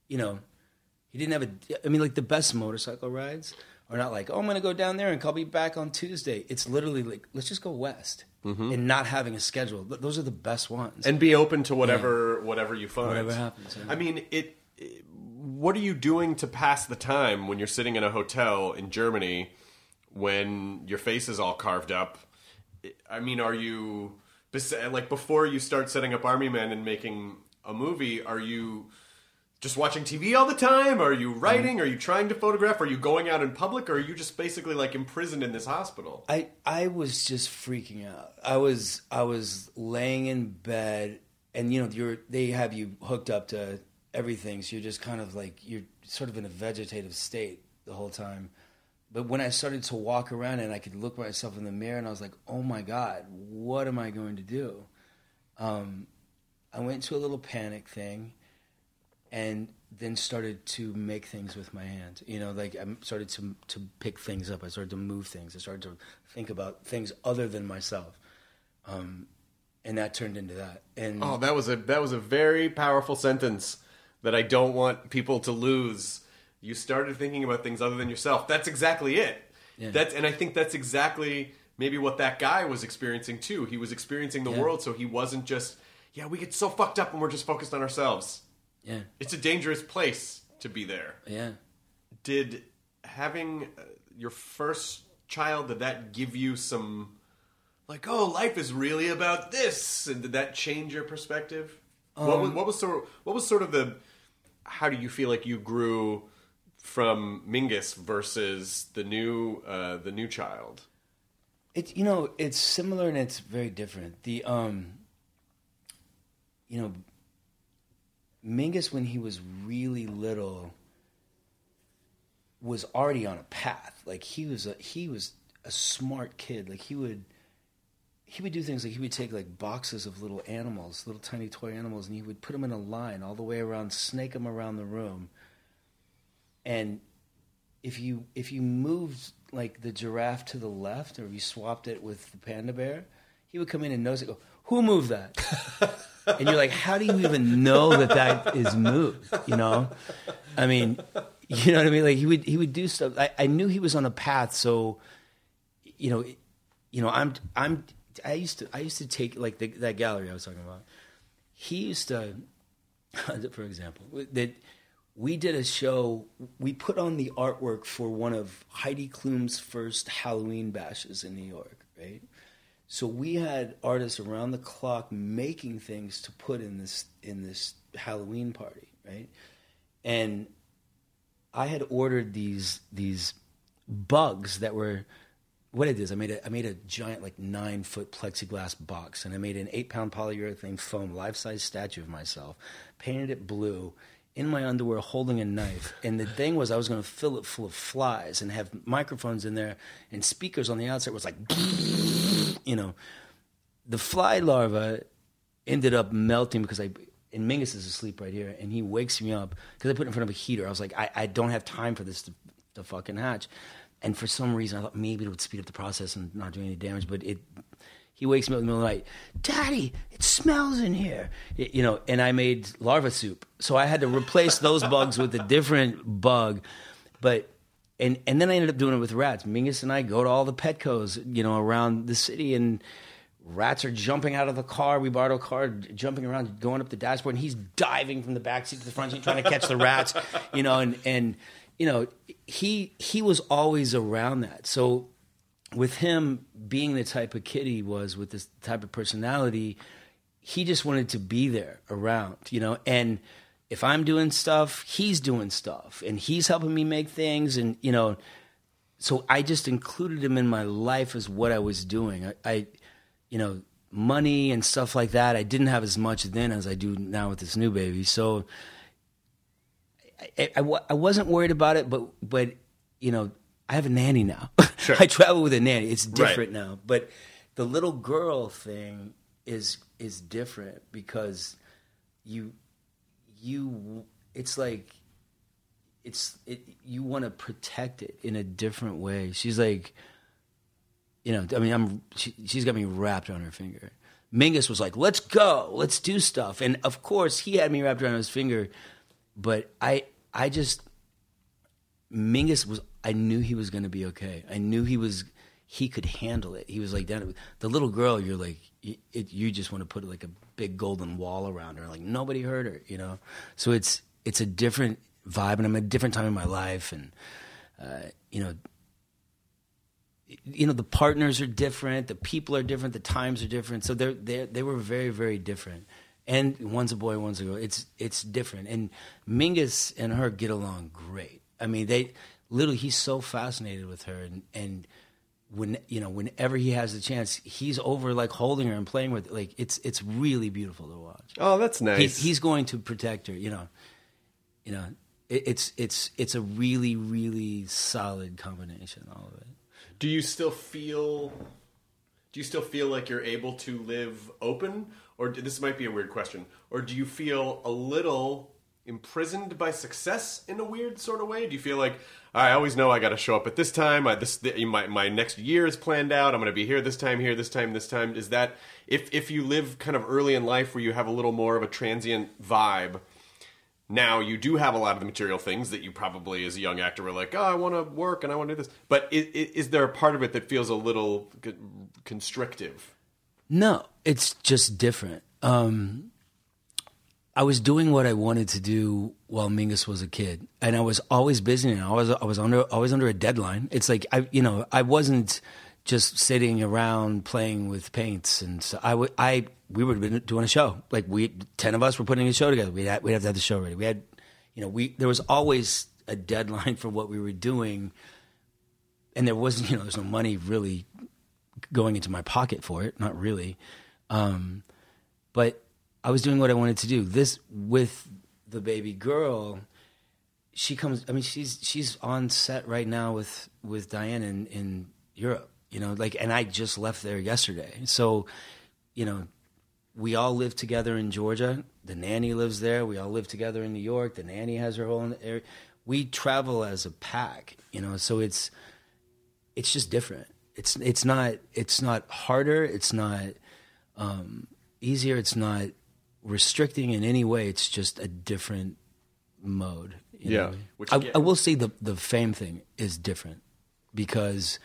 S2: You know, he didn't have a. I mean, like the best motorcycle rides are not like, oh, I'm going to go down there and I'll be back on Tuesday. It's literally like, let's just go west Mm-hmm. and not having a schedule. Those are the best ones.
S1: and be open to whatever whatever you find.
S2: Whatever happens, yeah.
S1: I mean, it, it- What are you doing to pass the time when you're sitting in a hotel in Germany when your face is all carved up? I mean, are you like before you start setting up Army Men and making a movie? Are you just watching TV all the time? Are you writing? Are you trying to photograph? Are you going out in public? Or are you just basically like imprisoned in this hospital?
S2: I I was just freaking out. I was I was laying in bed, and you know you're they have you hooked up to everything, so you're just kind of like you're sort of in a vegetative state the whole time. But when I started to walk around and I could look myself in the mirror, and I was like, "Oh my God, what am I going to do?" Um, I went into a little panic thing, and then started to make things with my hands. You know, like I started to to pick things up. I started to move things. I started to think about things other than myself, um, and that turned into that. And
S1: Oh, that was a that was a very powerful sentence that I don't want people to lose. You started thinking about things other than yourself. That's exactly it.
S2: Yeah.
S1: That's and I think that's exactly maybe what that guy was experiencing too. He was experiencing the
S2: Yeah.
S1: world, so he wasn't just yeah. We get so fucked up when we're just focused on ourselves.
S2: Yeah,
S1: It's a dangerous place to be there.
S2: yeah.
S1: Did having uh, your first child did that give you some like oh life is really about this and did that change your perspective what, was, what was sort of, what was sort of the how do you feel like you grew from Mingus versus the new uh, the new child
S2: It's you know it's similar and it's very different. The um, you know, Mingus when he was really little was already on a path. Like he was a he was a smart kid. Like he would he would do things like he would take like boxes of little animals, little tiny toy animals, and he would put them in a line all the way around, snake them around the room. And if you if you moved like the giraffe to the left, or if you swapped it with the panda bear, he would come in and nose it. Go, who moved that? and you're like, how do you even know that that is moved? You know, I mean, you know what I mean? Like he would he would do stuff. I, I knew he was on a path, so you know, you know, I'm I'm I used to I used to take like the, that gallery I was talking about. He used to, (laughs) for example, that we did a show. We put on the artwork for one of Heidi Klum's first Halloween bashes in New York, right? So we had artists around the clock making things to put in this in this Halloween party, right? And I had ordered these these bugs that were what it is. I made a I made a giant like nine foot plexiglass box, and I made an eight pound polyurethane foam life size statue of myself, painted it blue. In my underwear, holding a knife, and the thing was, I was going to fill it full of flies and have microphones in there and speakers on the outside. Was like, (laughs) you know, the fly larva ended up melting because I and Mingus is asleep right here, and he wakes me up because I put it in front of a heater. I was like, I, I don't have time for this to, to fucking hatch. And for some reason, I thought maybe it would speed up the process and not do any damage, but it. He wakes me up in the middle of the night, Daddy, it smells in here, It- you know. And I made larva soup, so I had to replace those bugs with a different bug, but and and then I ended up doing it with rats. Mingus and I go to all the Petcos, you know, around the city, and rats are jumping out of the car. We borrowed a car, jumping around, going up the dashboard, and he's diving from the back seat to the front seat, trying to catch the rats, (laughs) you know, and and you know, he he was always around that. So with him being the type of kid he was, with this type of personality, he just wanted to be there around, you know, and if I'm doing stuff, he's doing stuff, and he's helping me make things, and you know, so I just included him in my life as what I was doing. I, I you know, money and stuff like that. I didn't have as much then as I do now with this new baby. So I, I, I wasn't worried about it, but but you know, I have a nanny now. (laughs) I travel with a nanny. It's different now. But the little girl thing is is different because you you it's like it's it you want to protect it in a different way. She's like you know, I mean, I'm she, she's got me wrapped on her finger. Mingus was like, "Let's go, let's do stuff," and of course, he had me wrapped around his finger. But I, I just Mingus was. I knew he was going to be okay. I knew he was. He could handle it. He was like. The little girl, you're like, you, it, you just want to put like a big golden wall around her. Like nobody hurt her, you know. So it's it's a different vibe, and I'm at a different time in my life, and uh, you know, you know the partners are different the people are different the times are different so they're, they they were very very different and one's a boy one's a girl it's it's different and mingus and her get along great i mean they literally he's so fascinated with her and and when you know whenever he has the chance he's over like holding her and playing with like it's it's really beautiful to watch
S1: Oh, that's nice.
S2: He's, he's going to protect her. You know, you know, it, it's it's it's a really really solid combination. All of it.
S1: do you still feel do you still feel like you're able to live open or this might be a weird question or do you feel a little imprisoned by success in a weird sort of way? Do you feel like i always know i got to show up at this time. I, this the, my, my next year is planned out. I'm going to be here this time here this time this time. Is that if if you live kind of early in life where you have a little more of a transient vibe now you do have a lot of the material things that you probably as a young actor were like oh i want to work and i want to do this. But is, is there a part of it that feels a little constrictive?
S2: No, it's just different. Um, I was doing what I wanted to do while Mingus was a kid, and I was always busy. And I was I was under always under a deadline. It's like I you know I wasn't just sitting around playing with paints, and so I would I we were doing a show. Like we ten of us were putting a show together. We had we'd have to have the show ready. We had you know we there was always a deadline for what we were doing, and there wasn't you know there's no money really going into my pocket for it, not really. Um, but I was doing what I wanted to do. This with the baby girl, she comes. I mean, she's she's on set right now with with Diane in in Europe. You know, like, and I just left there yesterday. So, you know, we all live together in Georgia. The nanny lives there. We all live together in New York. The nanny has her own area. We travel as a pack. You know, so it's it's just different. It's it's not it's not harder. It's not um, easier. It's not restricting in any way. It's just a different mode.
S1: Yeah, which
S2: I, I will say the the fame thing is different because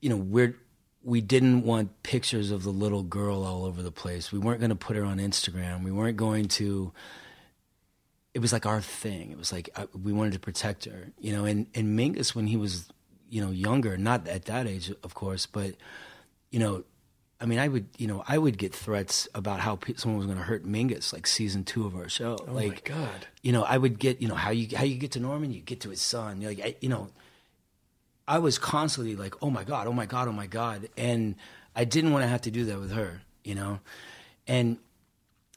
S2: you know we're we didn't want pictures of the little girl all over the place. We weren't going to put her on Instagram. We weren't going to. It was like our thing. It was like uh, we wanted to protect her, you know. And and Mingus when he was, you know, younger, not at that age, of course, but you know, I mean, I would, you know, I would get threats about how pe- someone was going to hurt Mingus, like season two of our show.
S1: Oh
S2: like,
S1: my god.
S2: you know, I would get, you know, how you how you get to Norman, you get to his son. You're like, I, you know, I was constantly like, oh my god, oh my god, oh my god, and I didn't want to have to do that with her, you know, and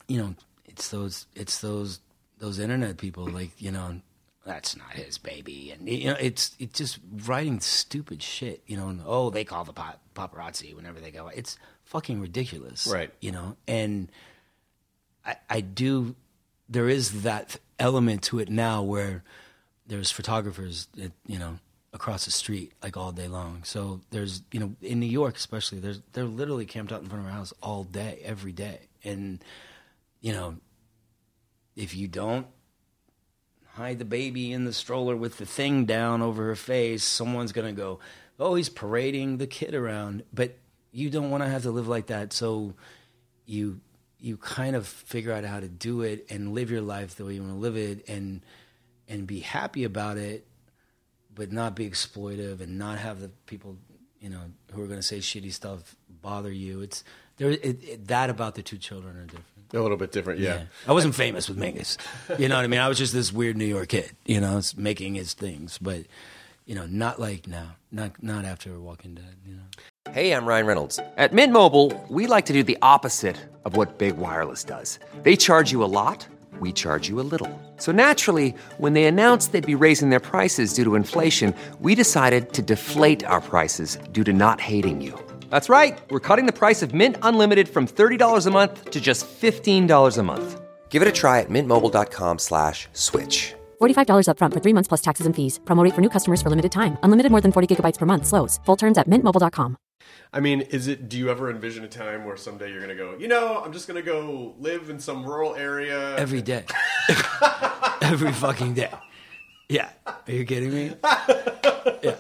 S2: you know, it's those, it's those, those internet people, like, you know, that's not his baby, and you know, it's it's just writing stupid shit, you know. And, oh, they call the pap- paparazzi whenever they go. It's fucking ridiculous,
S1: Right.
S2: You know, and I, I do. There is that element to it now where there's photographers, that, you know, across the street like all day long. So there's, you know, in New York especially, there's they're literally camped out in front of our house all day, every day, and you know, if you don't hide the baby in the stroller with the thing down over her face, someone's gonna go, "Oh, he's parading the kid around." But you don't want to have to live like that, so you you kind of figure out how to do it and live your life the way you want to live it, and and be happy about it, but not be exploitive and not have the people you know who are going to say shitty stuff bother you. It's there. It, it, that about the two children are different.
S1: A little bit different, yeah.
S2: I wasn't famous with Mingus. You know what I mean? I was just this weird New York kid, you know, making his things. But, you know, not like now. Not not after Walking Dead, you know.
S4: Hey, I'm Ryan Reynolds. At Mint Mobile, we like to do the opposite of what Big Wireless does. They charge you a lot, we charge you a little. So naturally, when they announced they'd be raising their prices due to inflation, we decided to deflate our prices due to not hating you. That's right. We're cutting the price of Mint Unlimited from $30 a month to just $15 a month. Give it a try at mintmobile.com slash switch.
S5: $45 upfront for three months plus taxes and fees. Promo rate for new customers for limited time. Unlimited more than 40 gigabytes per month. Slows. Full terms at mintmobile.com.
S1: I mean, is it? Do you ever envision a time where someday you're gonna go? You know, I'm just gonna go live in some rural area.
S2: Every day. (laughs) Every fucking day. Yeah. Are you kidding me? (laughs) yeah.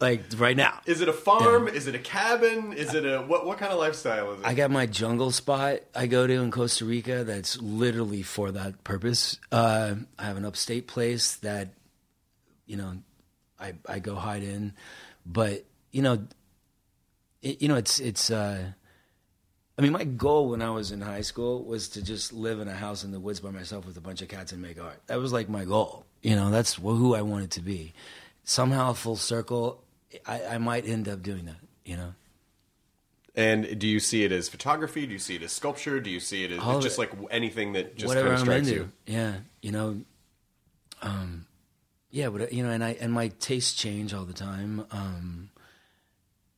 S2: Like right now.
S1: is it a farm? Is it a cabin? Is it a what? What kind of lifestyle is it?
S2: I got my jungle spot I go to in Costa Rica that's literally for that purpose. Uh, I have an upstate place that, you know, I I go hide in, but you know, it, you know it's it's. Uh, I mean, my goal when I was in high school was to just live in a house in the woods by myself with a bunch of cats and make art. That was like my goal. You know, that's who I wanted to be. Somehow, full circle, I, I might end up doing that. You know.
S1: and do you see it as photography? Do you see it as sculpture? Do you see it as
S2: All
S1: just
S2: it.
S1: like anything that just
S2: whatever
S1: kind of strikes
S2: into.
S1: you?
S2: Yeah, you know, um, yeah, but you know, and I and my tastes change all the time. Um,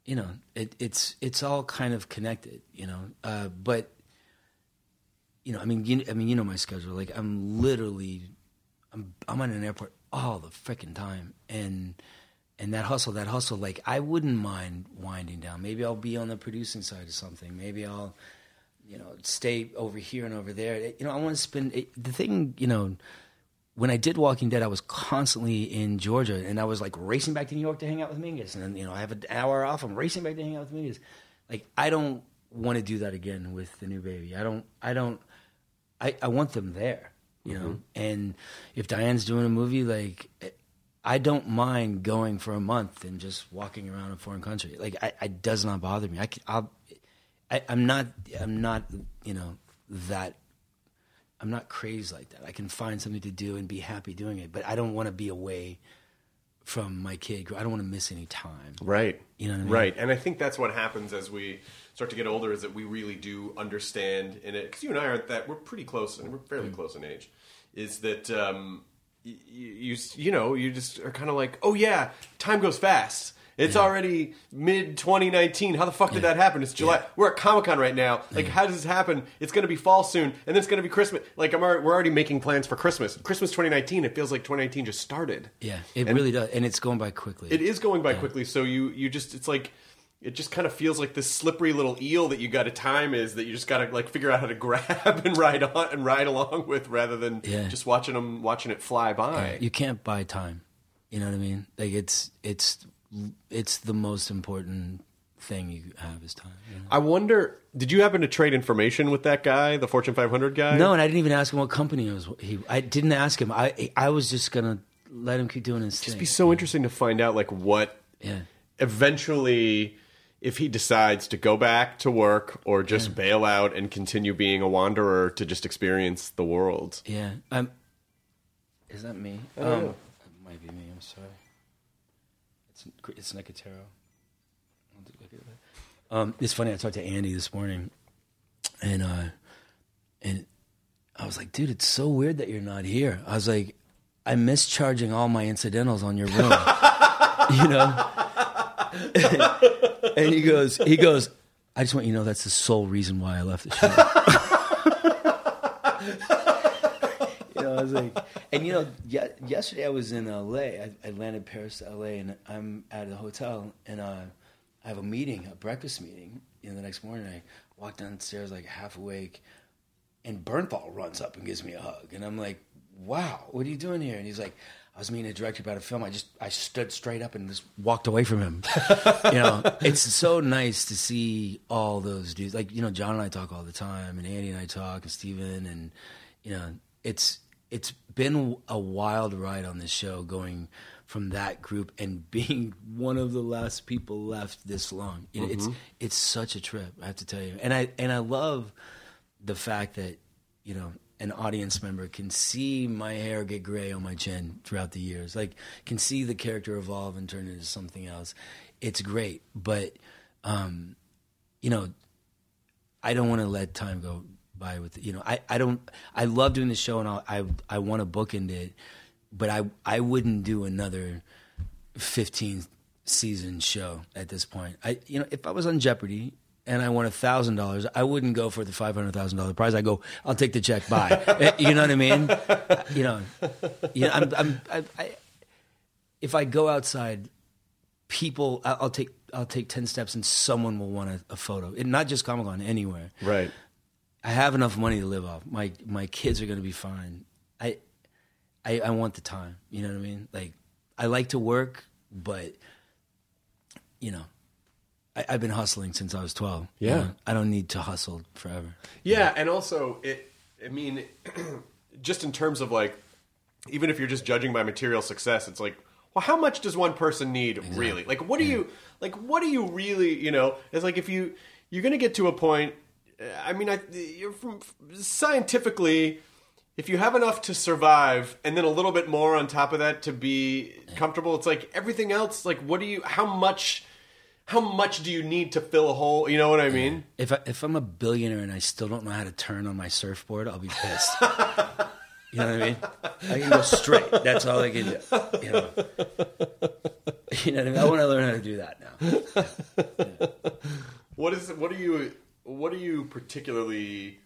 S2: you know, it, it's it's all kind of connected. You know, uh, but you know, I mean, you, I mean, you know my schedule. Like, I'm literally, I'm I'm at an airport all the freaking time, and and that hustle, that hustle. Like, I wouldn't mind winding down. Maybe I'll be on the producing side of something. Maybe I'll you know, stay over here and over there. You know, I want to spend it, the thing. You know, when I did Walking Dead, I was constantly in Georgia, and I was like racing back to New York to hang out with Mingus. And then, you know, I have an hour off. I'm racing back to hang out with Mingus. Like, I don't want to do that again with the new baby. I don't. I don't. I, I want them there. You know, mm-hmm. and if Diane's doing a movie, like. I don't mind going for a month and just walking around a foreign country. Like, I, it does not bother me. I, can, I'll, I, I'm not. I'm not. You know that. I'm not crazed like that. I can find something to do and be happy doing it, but I don't want to be away from my kid. I don't want to miss any time.
S1: Right.
S2: You know what I mean?
S1: Right. And I think that's what happens as we start to get older is that we really do understand in it because you and I aren't that we're pretty close and we're fairly close in age. Is that um, you, you you know you just are kind of like oh yeah time goes fast. It's already mid 2019. How the fuck did that happen? It's July. We're at Comic Con right now. Like, how does this happen? It's going to be fall soon, and then it's going to be Christmas. Like, I'm already, we're already making plans for Christmas. Christmas 2019. It feels like 2019 just started.
S2: Yeah, it
S1: And-
S2: really does, and it's going by quickly.
S1: It is going by quickly. So you you just it's like it just kind of feels like this slippery little eel that you got to time is that you just got to like figure out how to (laughs) grab and ride on and ride along with rather than
S2: Yeah.
S1: just watching them watching it fly by.
S2: Yeah, you can't buy time. You know what I mean? Like it's it's it's the most important thing you have is time. you know?
S1: I wonder, did you happen to trade information with that guy, the Fortune 500 guy?
S2: No, and I didn't even ask him what company it was. He, I didn't ask him. I I was just gonna let him keep doing his
S1: It'd
S2: thing.
S1: be so interesting to find out like what
S2: yeah.
S1: eventually if he decides to go back to work or just bail out and continue being a wanderer to just experience the world.
S2: Yeah. Um, is that me?
S1: I don't
S2: um. It might be me. I'm sorry. It's it's Nicotero. I'll do- look at that. Um, it's funny. I talked to Andy this morning, and uh, and I was like, dude, it's so weird that you're not here. I was like, I miss charging all my incidentals on your room. (laughs) (laughs) you know. (laughs) and he goes, he goes. I just want you to know that's the sole reason why I left the show. you know, I was like, and you know, ye- yesterday I was in L.A. I, I landed Paris to L.A. and I'm at a hotel and uh, I have a meeting, a breakfast meeting. You know, the next morning I walk downstairs like half awake, and Bernthal runs up and gives me a hug, and I'm like, "Wow, what are you doing here?" And he's like. I was meeting a director about a film. I just I stood straight up and just walked away from him. you know, (laughs) it's so nice to see all those dudes. Like you know, John and I talk all the time, and Andy and I talk, and Steven, and you know, it's it's been a wild ride on this show, going from that group and (laughs) being one of the last people left this long. You know, It's
S1: Mhm.
S2: it's such a trip, I have to tell you, and I and I love the fact that you know an audience member can see my hair get gray on my chin throughout the years like can see the character evolve and turn into something else. It's great but um you know i don't want to let time go by with you know i i don't i love doing the show and I'll, i i want to bookend it but i i wouldn't do another 15 season show at this point. I you know if i was on jeopardy and I won a thousand dollars, I wouldn't go for the five hundred thousand dollar prize. I go, I'll take the check. Bye. (laughs) Eh, you know what I mean? You know, you know, I'm, I'm, I, I, if I go outside, people, I'll take, I'll take ten steps, and someone will want a, a photo. And not just Comic Con, anywhere.
S1: Right.
S2: I have enough money to live off. My my kids are going to be fine. I, I I want the time. You know what I mean? Like I like to work, but you know, I, I've been hustling since I was twelve. you
S1: Yeah.
S2: know? I don't need to hustle forever.
S1: Yeah, and also it. I mean, (clears throat) just in terms of like, even if you're just judging by material success, it's like, well, how much does one person need really? Like, what do you like? What do you really? You know, it's like if you you're going to get to a point. I mean, I you're from scientifically. If you have enough to survive, and then a little bit more on top of that to be comfortable, it's like everything else. Like, what do you? How much? How much do you need to fill a hole? You know what I mean?
S2: If I, if I'm a billionaire and I still don't know how to turn on my surfboard, I'll be pissed. (laughs) you know what I mean? I can go straight. That's all I can do. You know, you know what I mean? I want to learn how to do that now. (laughs)
S1: What is what are you what are you particularly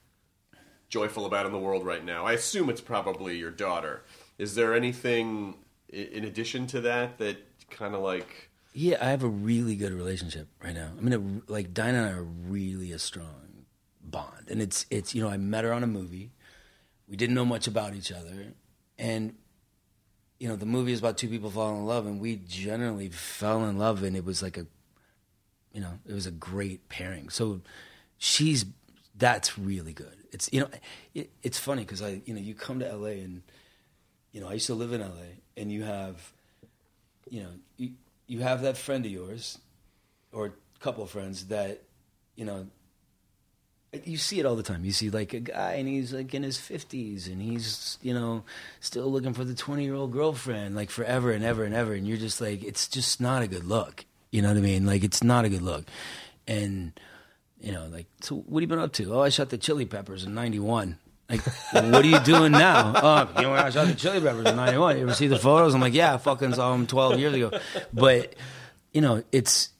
S1: joyful about in the world right now? I assume it's probably your daughter. Is there anything in addition to that that kind of like
S2: Yeah, I have a really good relationship right now. I mean, a, like Diane and I are really a strong bond, and it's it's you know I met her on a movie. We didn't know much about each other, and you know the movie is about two people falling in love, and we generally fell in love, and it was like a you know it was a great pairing. So she's that's really good. It's you know it, it's funny because I you know you come to LA and you know I used to live in LA, and you have you know, you, you have that friend of yours or a couple of friends that, you know, you see it all the time. You see like a guy and he's like in his 50s and he's, you know, still looking for the 20 year old girlfriend like forever and ever and ever. And you're just like, it's just not a good look. You know what I mean? Like, it's not a good look. And, you know, like, so what have you been up to? Oh, I shot the Chili Peppers in 91. Like, what are you doing now? (laughs) Oh, you know, I shot the Chili Peppers in 91. You ever see the photos? I'm like, yeah, I fucking saw them 12 years ago. But, you know, it's,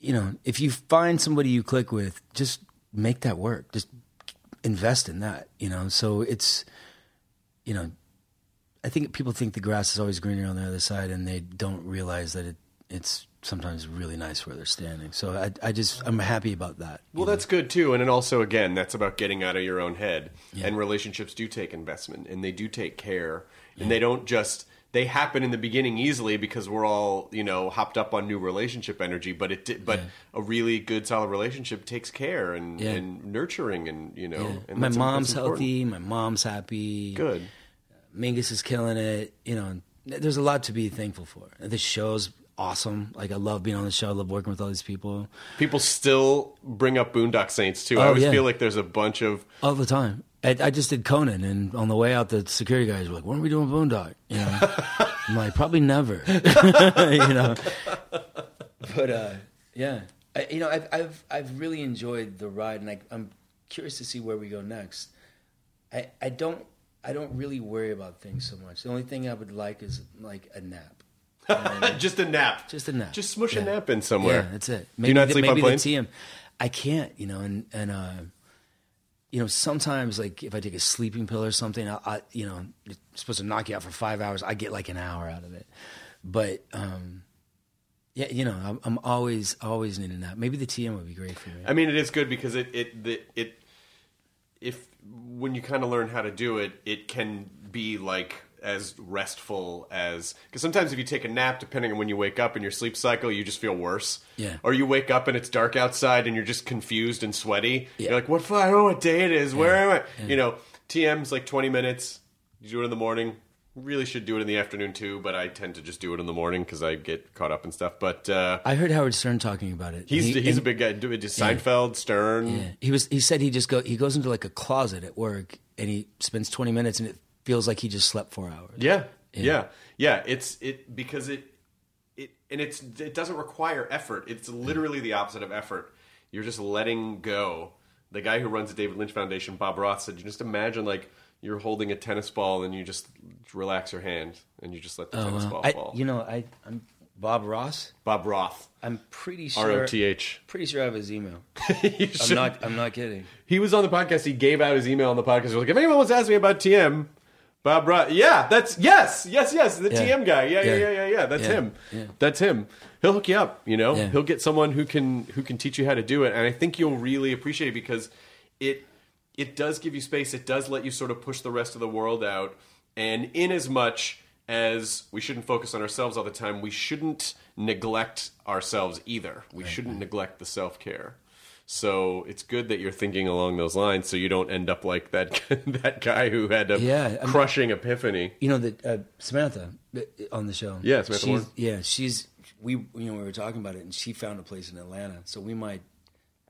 S2: you know, if you find somebody you click with, just make that work. Just invest in that, you know? So it's, you know, I think people think the grass is always greener on the other side and they don't realize that it, it's sometimes really nice where they're standing. So I, I just I'm happy about that.
S1: Well, that's good too, and then also again, that's about getting out of your own head.
S2: Yeah.
S1: And relationships do take investment, and they do take care, and they don't just they happen in the beginning easily because we're all you know hopped up on new relationship energy. But it di- but a really good solid relationship takes care and,
S2: Yeah.
S1: and nurturing, and you know,
S2: Yeah.
S1: and
S2: my mom's healthy. My mom's happy.
S1: Good.
S2: Mingus is killing it. You know, there's a lot to be thankful for. The show's awesome. Like I love being on the show. I love working with all these people
S1: People still bring up Boondock Saints too. I
S2: Oh,
S1: always
S2: yeah.
S1: feel like there's a bunch of
S2: all the time. I, I just did Conan, and on the way out, the security guys were like, "When are we doing Boondock?" You know, (laughs) I'm like, "Probably never." (laughs) (laughs) you know, but uh, yeah, I, you know, I've, I've I've really enjoyed the ride, and I, I'm curious to see where we go next. I I don't I don't really worry about things so much. The only thing I would like is like a nap. (laughs)
S1: just a nap,
S2: just a nap,
S1: just smush a nap in somewhere.
S2: Yeah, that's it.
S1: Do you not sleep
S2: maybe
S1: on planes?
S2: the TM. I can't, you know, and and uh, you know, sometimes like if I take a sleeping pill or something, I, I you know, it's supposed to knock you out for five hours. I get like an hour out of it, but um, yeah, you know, I'm, I'm always always needing that. Maybe the TM would be great for me.
S1: I mean, it is good because it it the, it if when you kind of learn how to do it, it can be like as restful as because sometimes if you take a nap, depending on when you wake up in your sleep cycle, you just feel worse.
S2: Yeah.
S1: Or you wake up and it's dark outside and you're just confused and sweaty.
S2: Yeah.
S1: You're like, what? I don't know what day it is. Where am I? You know, TM's like 20 minutes. You do it in the morning. Really should do it in the afternoon too, but I tend to just do it in the morning because I get caught up and stuff. But uh,
S2: I heard Howard Stern talking about it.
S1: he's
S2: He-
S1: he's a big guy. Just Seinfeld, Stern.
S2: Yeah, he was. He said he just go. He goes into like a closet at work and he spends twenty minutes and it feels like he just slept four hours.
S1: Yeah,
S2: Yeah.
S1: yeah, yeah. It's it because it it and it's it doesn't require effort. It's literally the opposite of effort. You're just letting go. The guy who runs the David Lynch Foundation, Bob Roth, said, "You just imagine like you're holding a tennis ball and you just relax your hand and you just let the
S2: Oh,
S1: tennis ball
S2: I,
S1: fall."
S2: you know, I, I'm Bob Ross.
S1: Bob Roth,
S2: I'm pretty sure.
S1: R O T H.
S2: Pretty sure I have his email. (laughs) I'm not. I'm not kidding.
S1: He was on the podcast. He gave out his email on the podcast. He was like, if anyone wants to ask me about TM, Bob Roth. Yeah, that's yes, yes, yes. The
S2: Yeah.
S1: TM guy. Yeah, yeah,
S2: Yeah.
S1: yeah, yeah. That's
S2: Yeah.
S1: him.
S2: Yeah.
S1: That's him. He'll hook you up. You know, he'll get someone who can who can teach you how to do it. And I think you'll really appreciate it because it it does give you space. It does let you sort of push the rest of the world out. And in as much as we shouldn't focus on ourselves all the time, we shouldn't neglect ourselves either. We shouldn't neglect the self care. So it's good that you're thinking along those lines, so you don't end up like that (laughs) that guy who had a
S2: Yeah,
S1: crushing epiphany.
S2: You know that uh, Samantha uh, on the show.
S1: Yeah, Samantha
S2: She's, yeah, she's we. You know, we were talking about it, and she found a place in Atlanta, so we might.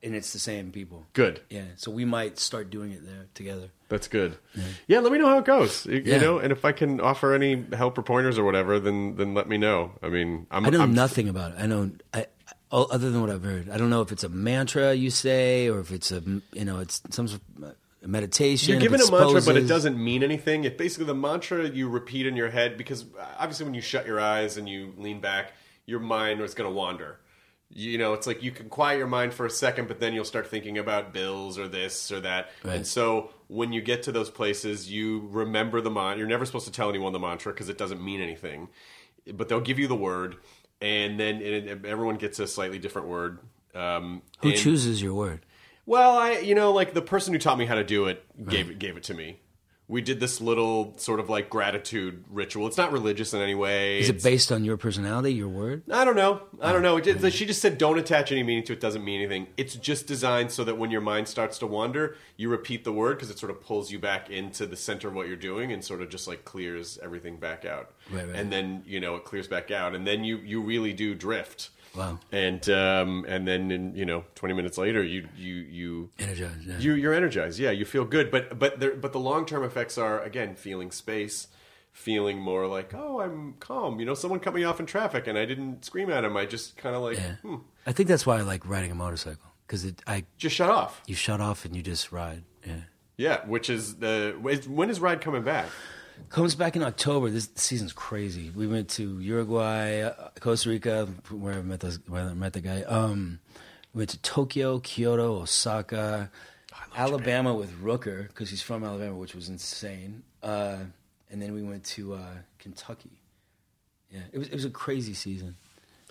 S2: And it's the same people.
S1: Good.
S2: Yeah, so we might start doing it there together.
S1: That's good. Yeah, let me know how it goes. You, you know, and if I can offer any help or pointers or whatever, then then let me know. I mean, I'm,
S2: I know
S1: I'm-
S2: nothing about it. I know, I, I- oh, other than what I've heard. I don't know if it's a mantra you say or if it's a, you know, it's some sort of uh, meditation.
S1: You're given a mantra, but it doesn't mean anything. It basically the mantra you repeat in your head because uh, obviously when you shut your eyes and you lean back, your mind is going to wander. You know, it's like you can quiet your mind for a second, but then you'll start thinking about bills or this or that.
S2: Right.
S1: And so when you get to those places, you remember the mantra. You're never supposed to tell anyone the mantra because it doesn't mean anything. But they'll give you the word, and then and everyone gets a slightly different word. Um,
S2: Who
S1: and-
S2: chooses your word?
S1: well, I you know like the person who taught me how to do it gave it gave it to me. We did this little sort of like gratitude ritual. It's not religious in any way.
S2: Is it
S1: It's-
S2: based on your personality, your word?
S1: I don't know. I don't oh, know. It she just said don't attach any meaning to it. Doesn't mean anything. It's just designed so that when your mind starts to wander, you repeat the word because it sort of pulls you back into the center of what you're doing and sort of just like clears everything back out.
S2: Right, right.
S1: And then you know it clears back out, and then you you really do drift.
S2: Wow.
S1: And um and then in, you know 20 minutes later you you you
S2: Energized, yeah.
S1: you you're energized. Yeah, you feel good. But but there, but the long term effects are again feeling space, feeling more like oh I'm calm. You know, someone cut me off in traffic and I didn't scream at him. I just kind of like
S2: Yeah.
S1: hmm,
S2: I think that's why I like riding a motorcycle because I
S1: just shut off.
S2: you shut off and you just ride. Yeah.
S1: Yeah, which is the when is Ride coming back?
S2: Comes back in October. This season's crazy. We went to Uruguay, uh, Costa Rica, where I met the where I met the guy. Um, we went to Tokyo, Kyoto, Osaka, Alabama with Rooker because he's from Alabama, which was insane. Uh, and then we went to uh, Kentucky. Yeah, it was it was a crazy season.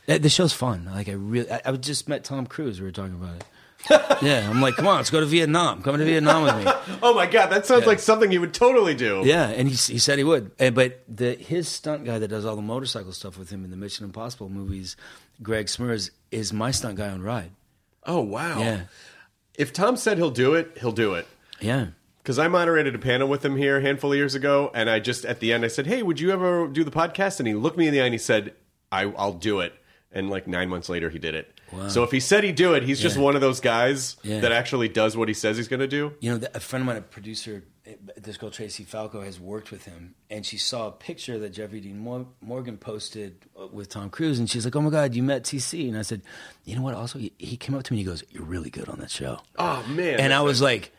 S2: The show's fun. Like I really, I, I just met Tom Cruise. We were talking about it. (laughs) yeah, I'm like, come on, let's go to Vietnam. Come to Vietnam with me. (laughs)
S1: Oh my god, that sounds like something he would totally do.
S2: Yeah, and he he said he would. And, but the his stunt guy that does all the motorcycle stuff with him in the Mission Impossible movies, Greg Smurs, is my stunt guy on Ride.
S1: Oh wow.
S2: Yeah,
S1: If Tom said he'll do it, he'll do it.
S2: yeah.
S1: Because I moderated a panel with him here a handful of years ago, and I just at the end I said, "Hey, would you ever do the podcast?" And he looked me in the eye and he said, I, "I'll do it." And like nine months later, he did it. So if he said he'd do it, he's just
S2: Yeah.
S1: one of those guys
S2: Yeah.
S1: that actually does what he says he's going to do.
S2: You know, th- a friend of mine, a producer, eh, this girl Tracy Falco, has worked with him, and she saw a picture that Jeffrey Dean Mor- Morgan posted uh, with Tom Cruise, and she's like, "Oh my God, you met TC?" And I said, "You know what? Also, he, he came up to me and he goes, "You're really good on that show."
S1: Oh man!
S2: and I was like,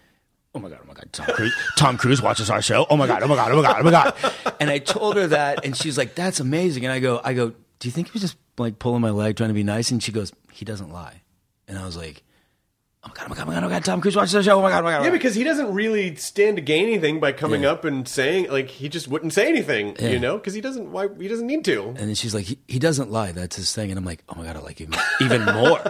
S2: "Oh my god, oh my god, Tom Cruise, Tom Cruise watches our show. Oh my god, oh my god, oh my god, oh my god." And I told her that, and she's like, "That's amazing." And I go, "I go, do you think he was just like pulling my leg, trying to be nice?" And she goes, "He doesn't lie." And I was like, "Oh my god, oh my god, oh my god, oh my god, Tom Cruise watches the show. Oh my god, oh my god." oh my
S1: Yeah,
S2: God."
S1: because he doesn't really stand to gain anything by coming
S2: Yeah.
S1: up and saying like he just wouldn't say anything,
S2: Yeah.
S1: you know, because he doesn't. Why he doesn't need to.
S2: And then she's like, he, he doesn't lie. That's his thing. And I'm like, oh my God, I like him even more.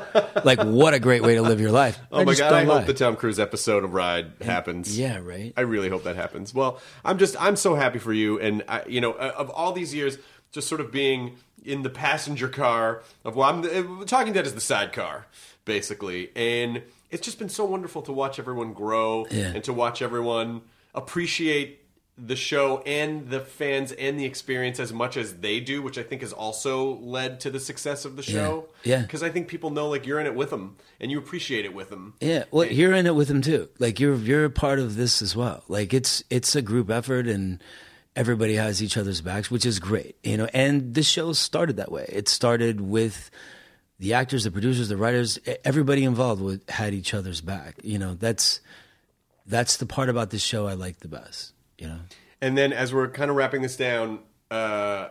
S2: like, what a great way to live your life.
S1: Oh
S2: I
S1: my
S2: just
S1: god! I
S2: lie.
S1: hope the Tom Cruise episode of Ride happens.
S2: Yeah, right.
S1: I really hope that happens. Well, I'm just I'm so happy for you, and I, you know, uh, of all these years, just sort of being in the passenger car of well, I'm uh, Talking Dead is the sidecar basically, and it's just been so wonderful to watch everyone grow
S2: Yeah.
S1: and to watch everyone appreciate the show and the fans and the experience as much as they do, which I think has also led to the success of the show.
S2: Yeah.
S1: because I think people know like you're in it with them and you appreciate it with them.
S2: Yeah, well, you're in it with them too. Like you're you're a part of this as well. Like it's it's a group effort, and everybody has each other's backs, which is great. You know, and the show started that way. It started with the actors, the producers, the writers, everybody involved with, had each other's back. You know, that's that's the part about this show I like the best. You know,
S1: And then as we're kind of wrapping this down, uh,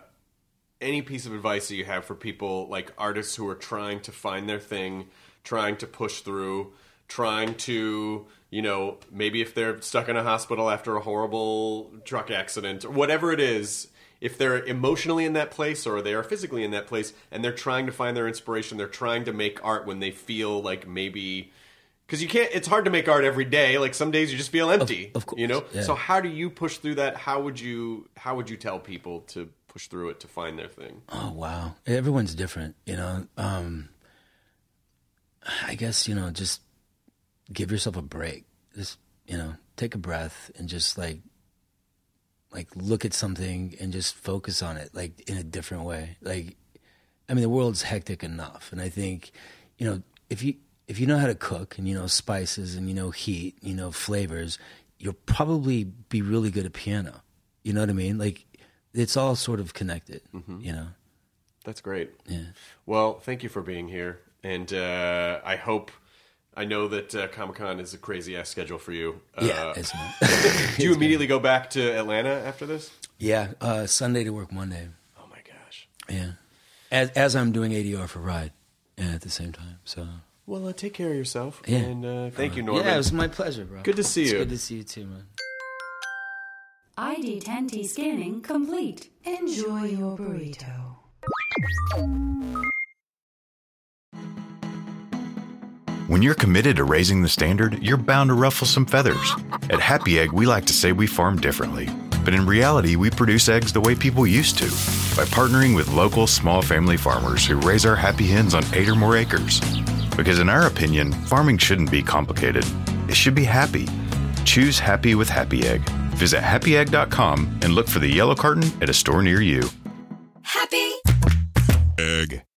S1: any piece of advice that you have for people like artists who are trying to find their thing, trying to push through, trying to, you know, maybe if they're stuck in a hospital after a horrible truck accident or whatever it is, if they're emotionally in that place or they are physically in that place and they're trying to find their inspiration, they're trying to make art when they feel like maybe because you can't it's hard to make art every day. Like some days you just feel empty
S2: of course,
S1: you know?
S2: yeah.
S1: so how do you push through that? How would you how would you tell people to push through it to find their thing?
S2: Oh wow, everyone's different, you know. Um, I guess you know, just give yourself a break. Just you know, take a breath and just like, like look at something and just focus on it, like in a different way. Like, I mean, the world's hectic enough, and I think, you know, if you if you know how to cook and you know spices and you know heat, you know flavors, you'll probably be really good at piano. You know what I mean? Like, it's all sort of connected. You know.
S1: that's great
S2: Yeah.
S1: well thank you for being here and uh, i hope i know that uh, comic-con is a crazy ass schedule for you
S2: Yeah,
S1: uh, (laughs) (laughs)
S2: it's,
S1: do you immediately go back to atlanta after this
S2: yeah. Uh, Sunday to work Monday.
S1: oh my gosh
S2: Yeah, as as I'm doing ADR for Ride, yeah, at the same time. So
S1: well uh, take care of yourself
S2: Yeah.
S1: and uh, thank you norman
S2: yeah, it was my pleasure, bro.
S1: Good to see
S2: It's
S1: you.
S2: Good to see you too, man.
S6: ID10T scanning complete. Enjoy your burrito.
S7: When you're committed to raising the standard, you're bound to ruffle some feathers. At Happy Egg, we like to say we farm differently. But in reality, we produce eggs the way people used to by partnering with local small family farmers who raise our happy hens on eight or more acres. Because in our opinion, farming shouldn't be complicated, it should be happy. Choose happy with Happy Egg. Visit happyegg.com and look for the yellow carton at a store near you.
S6: Happy
S7: Egg.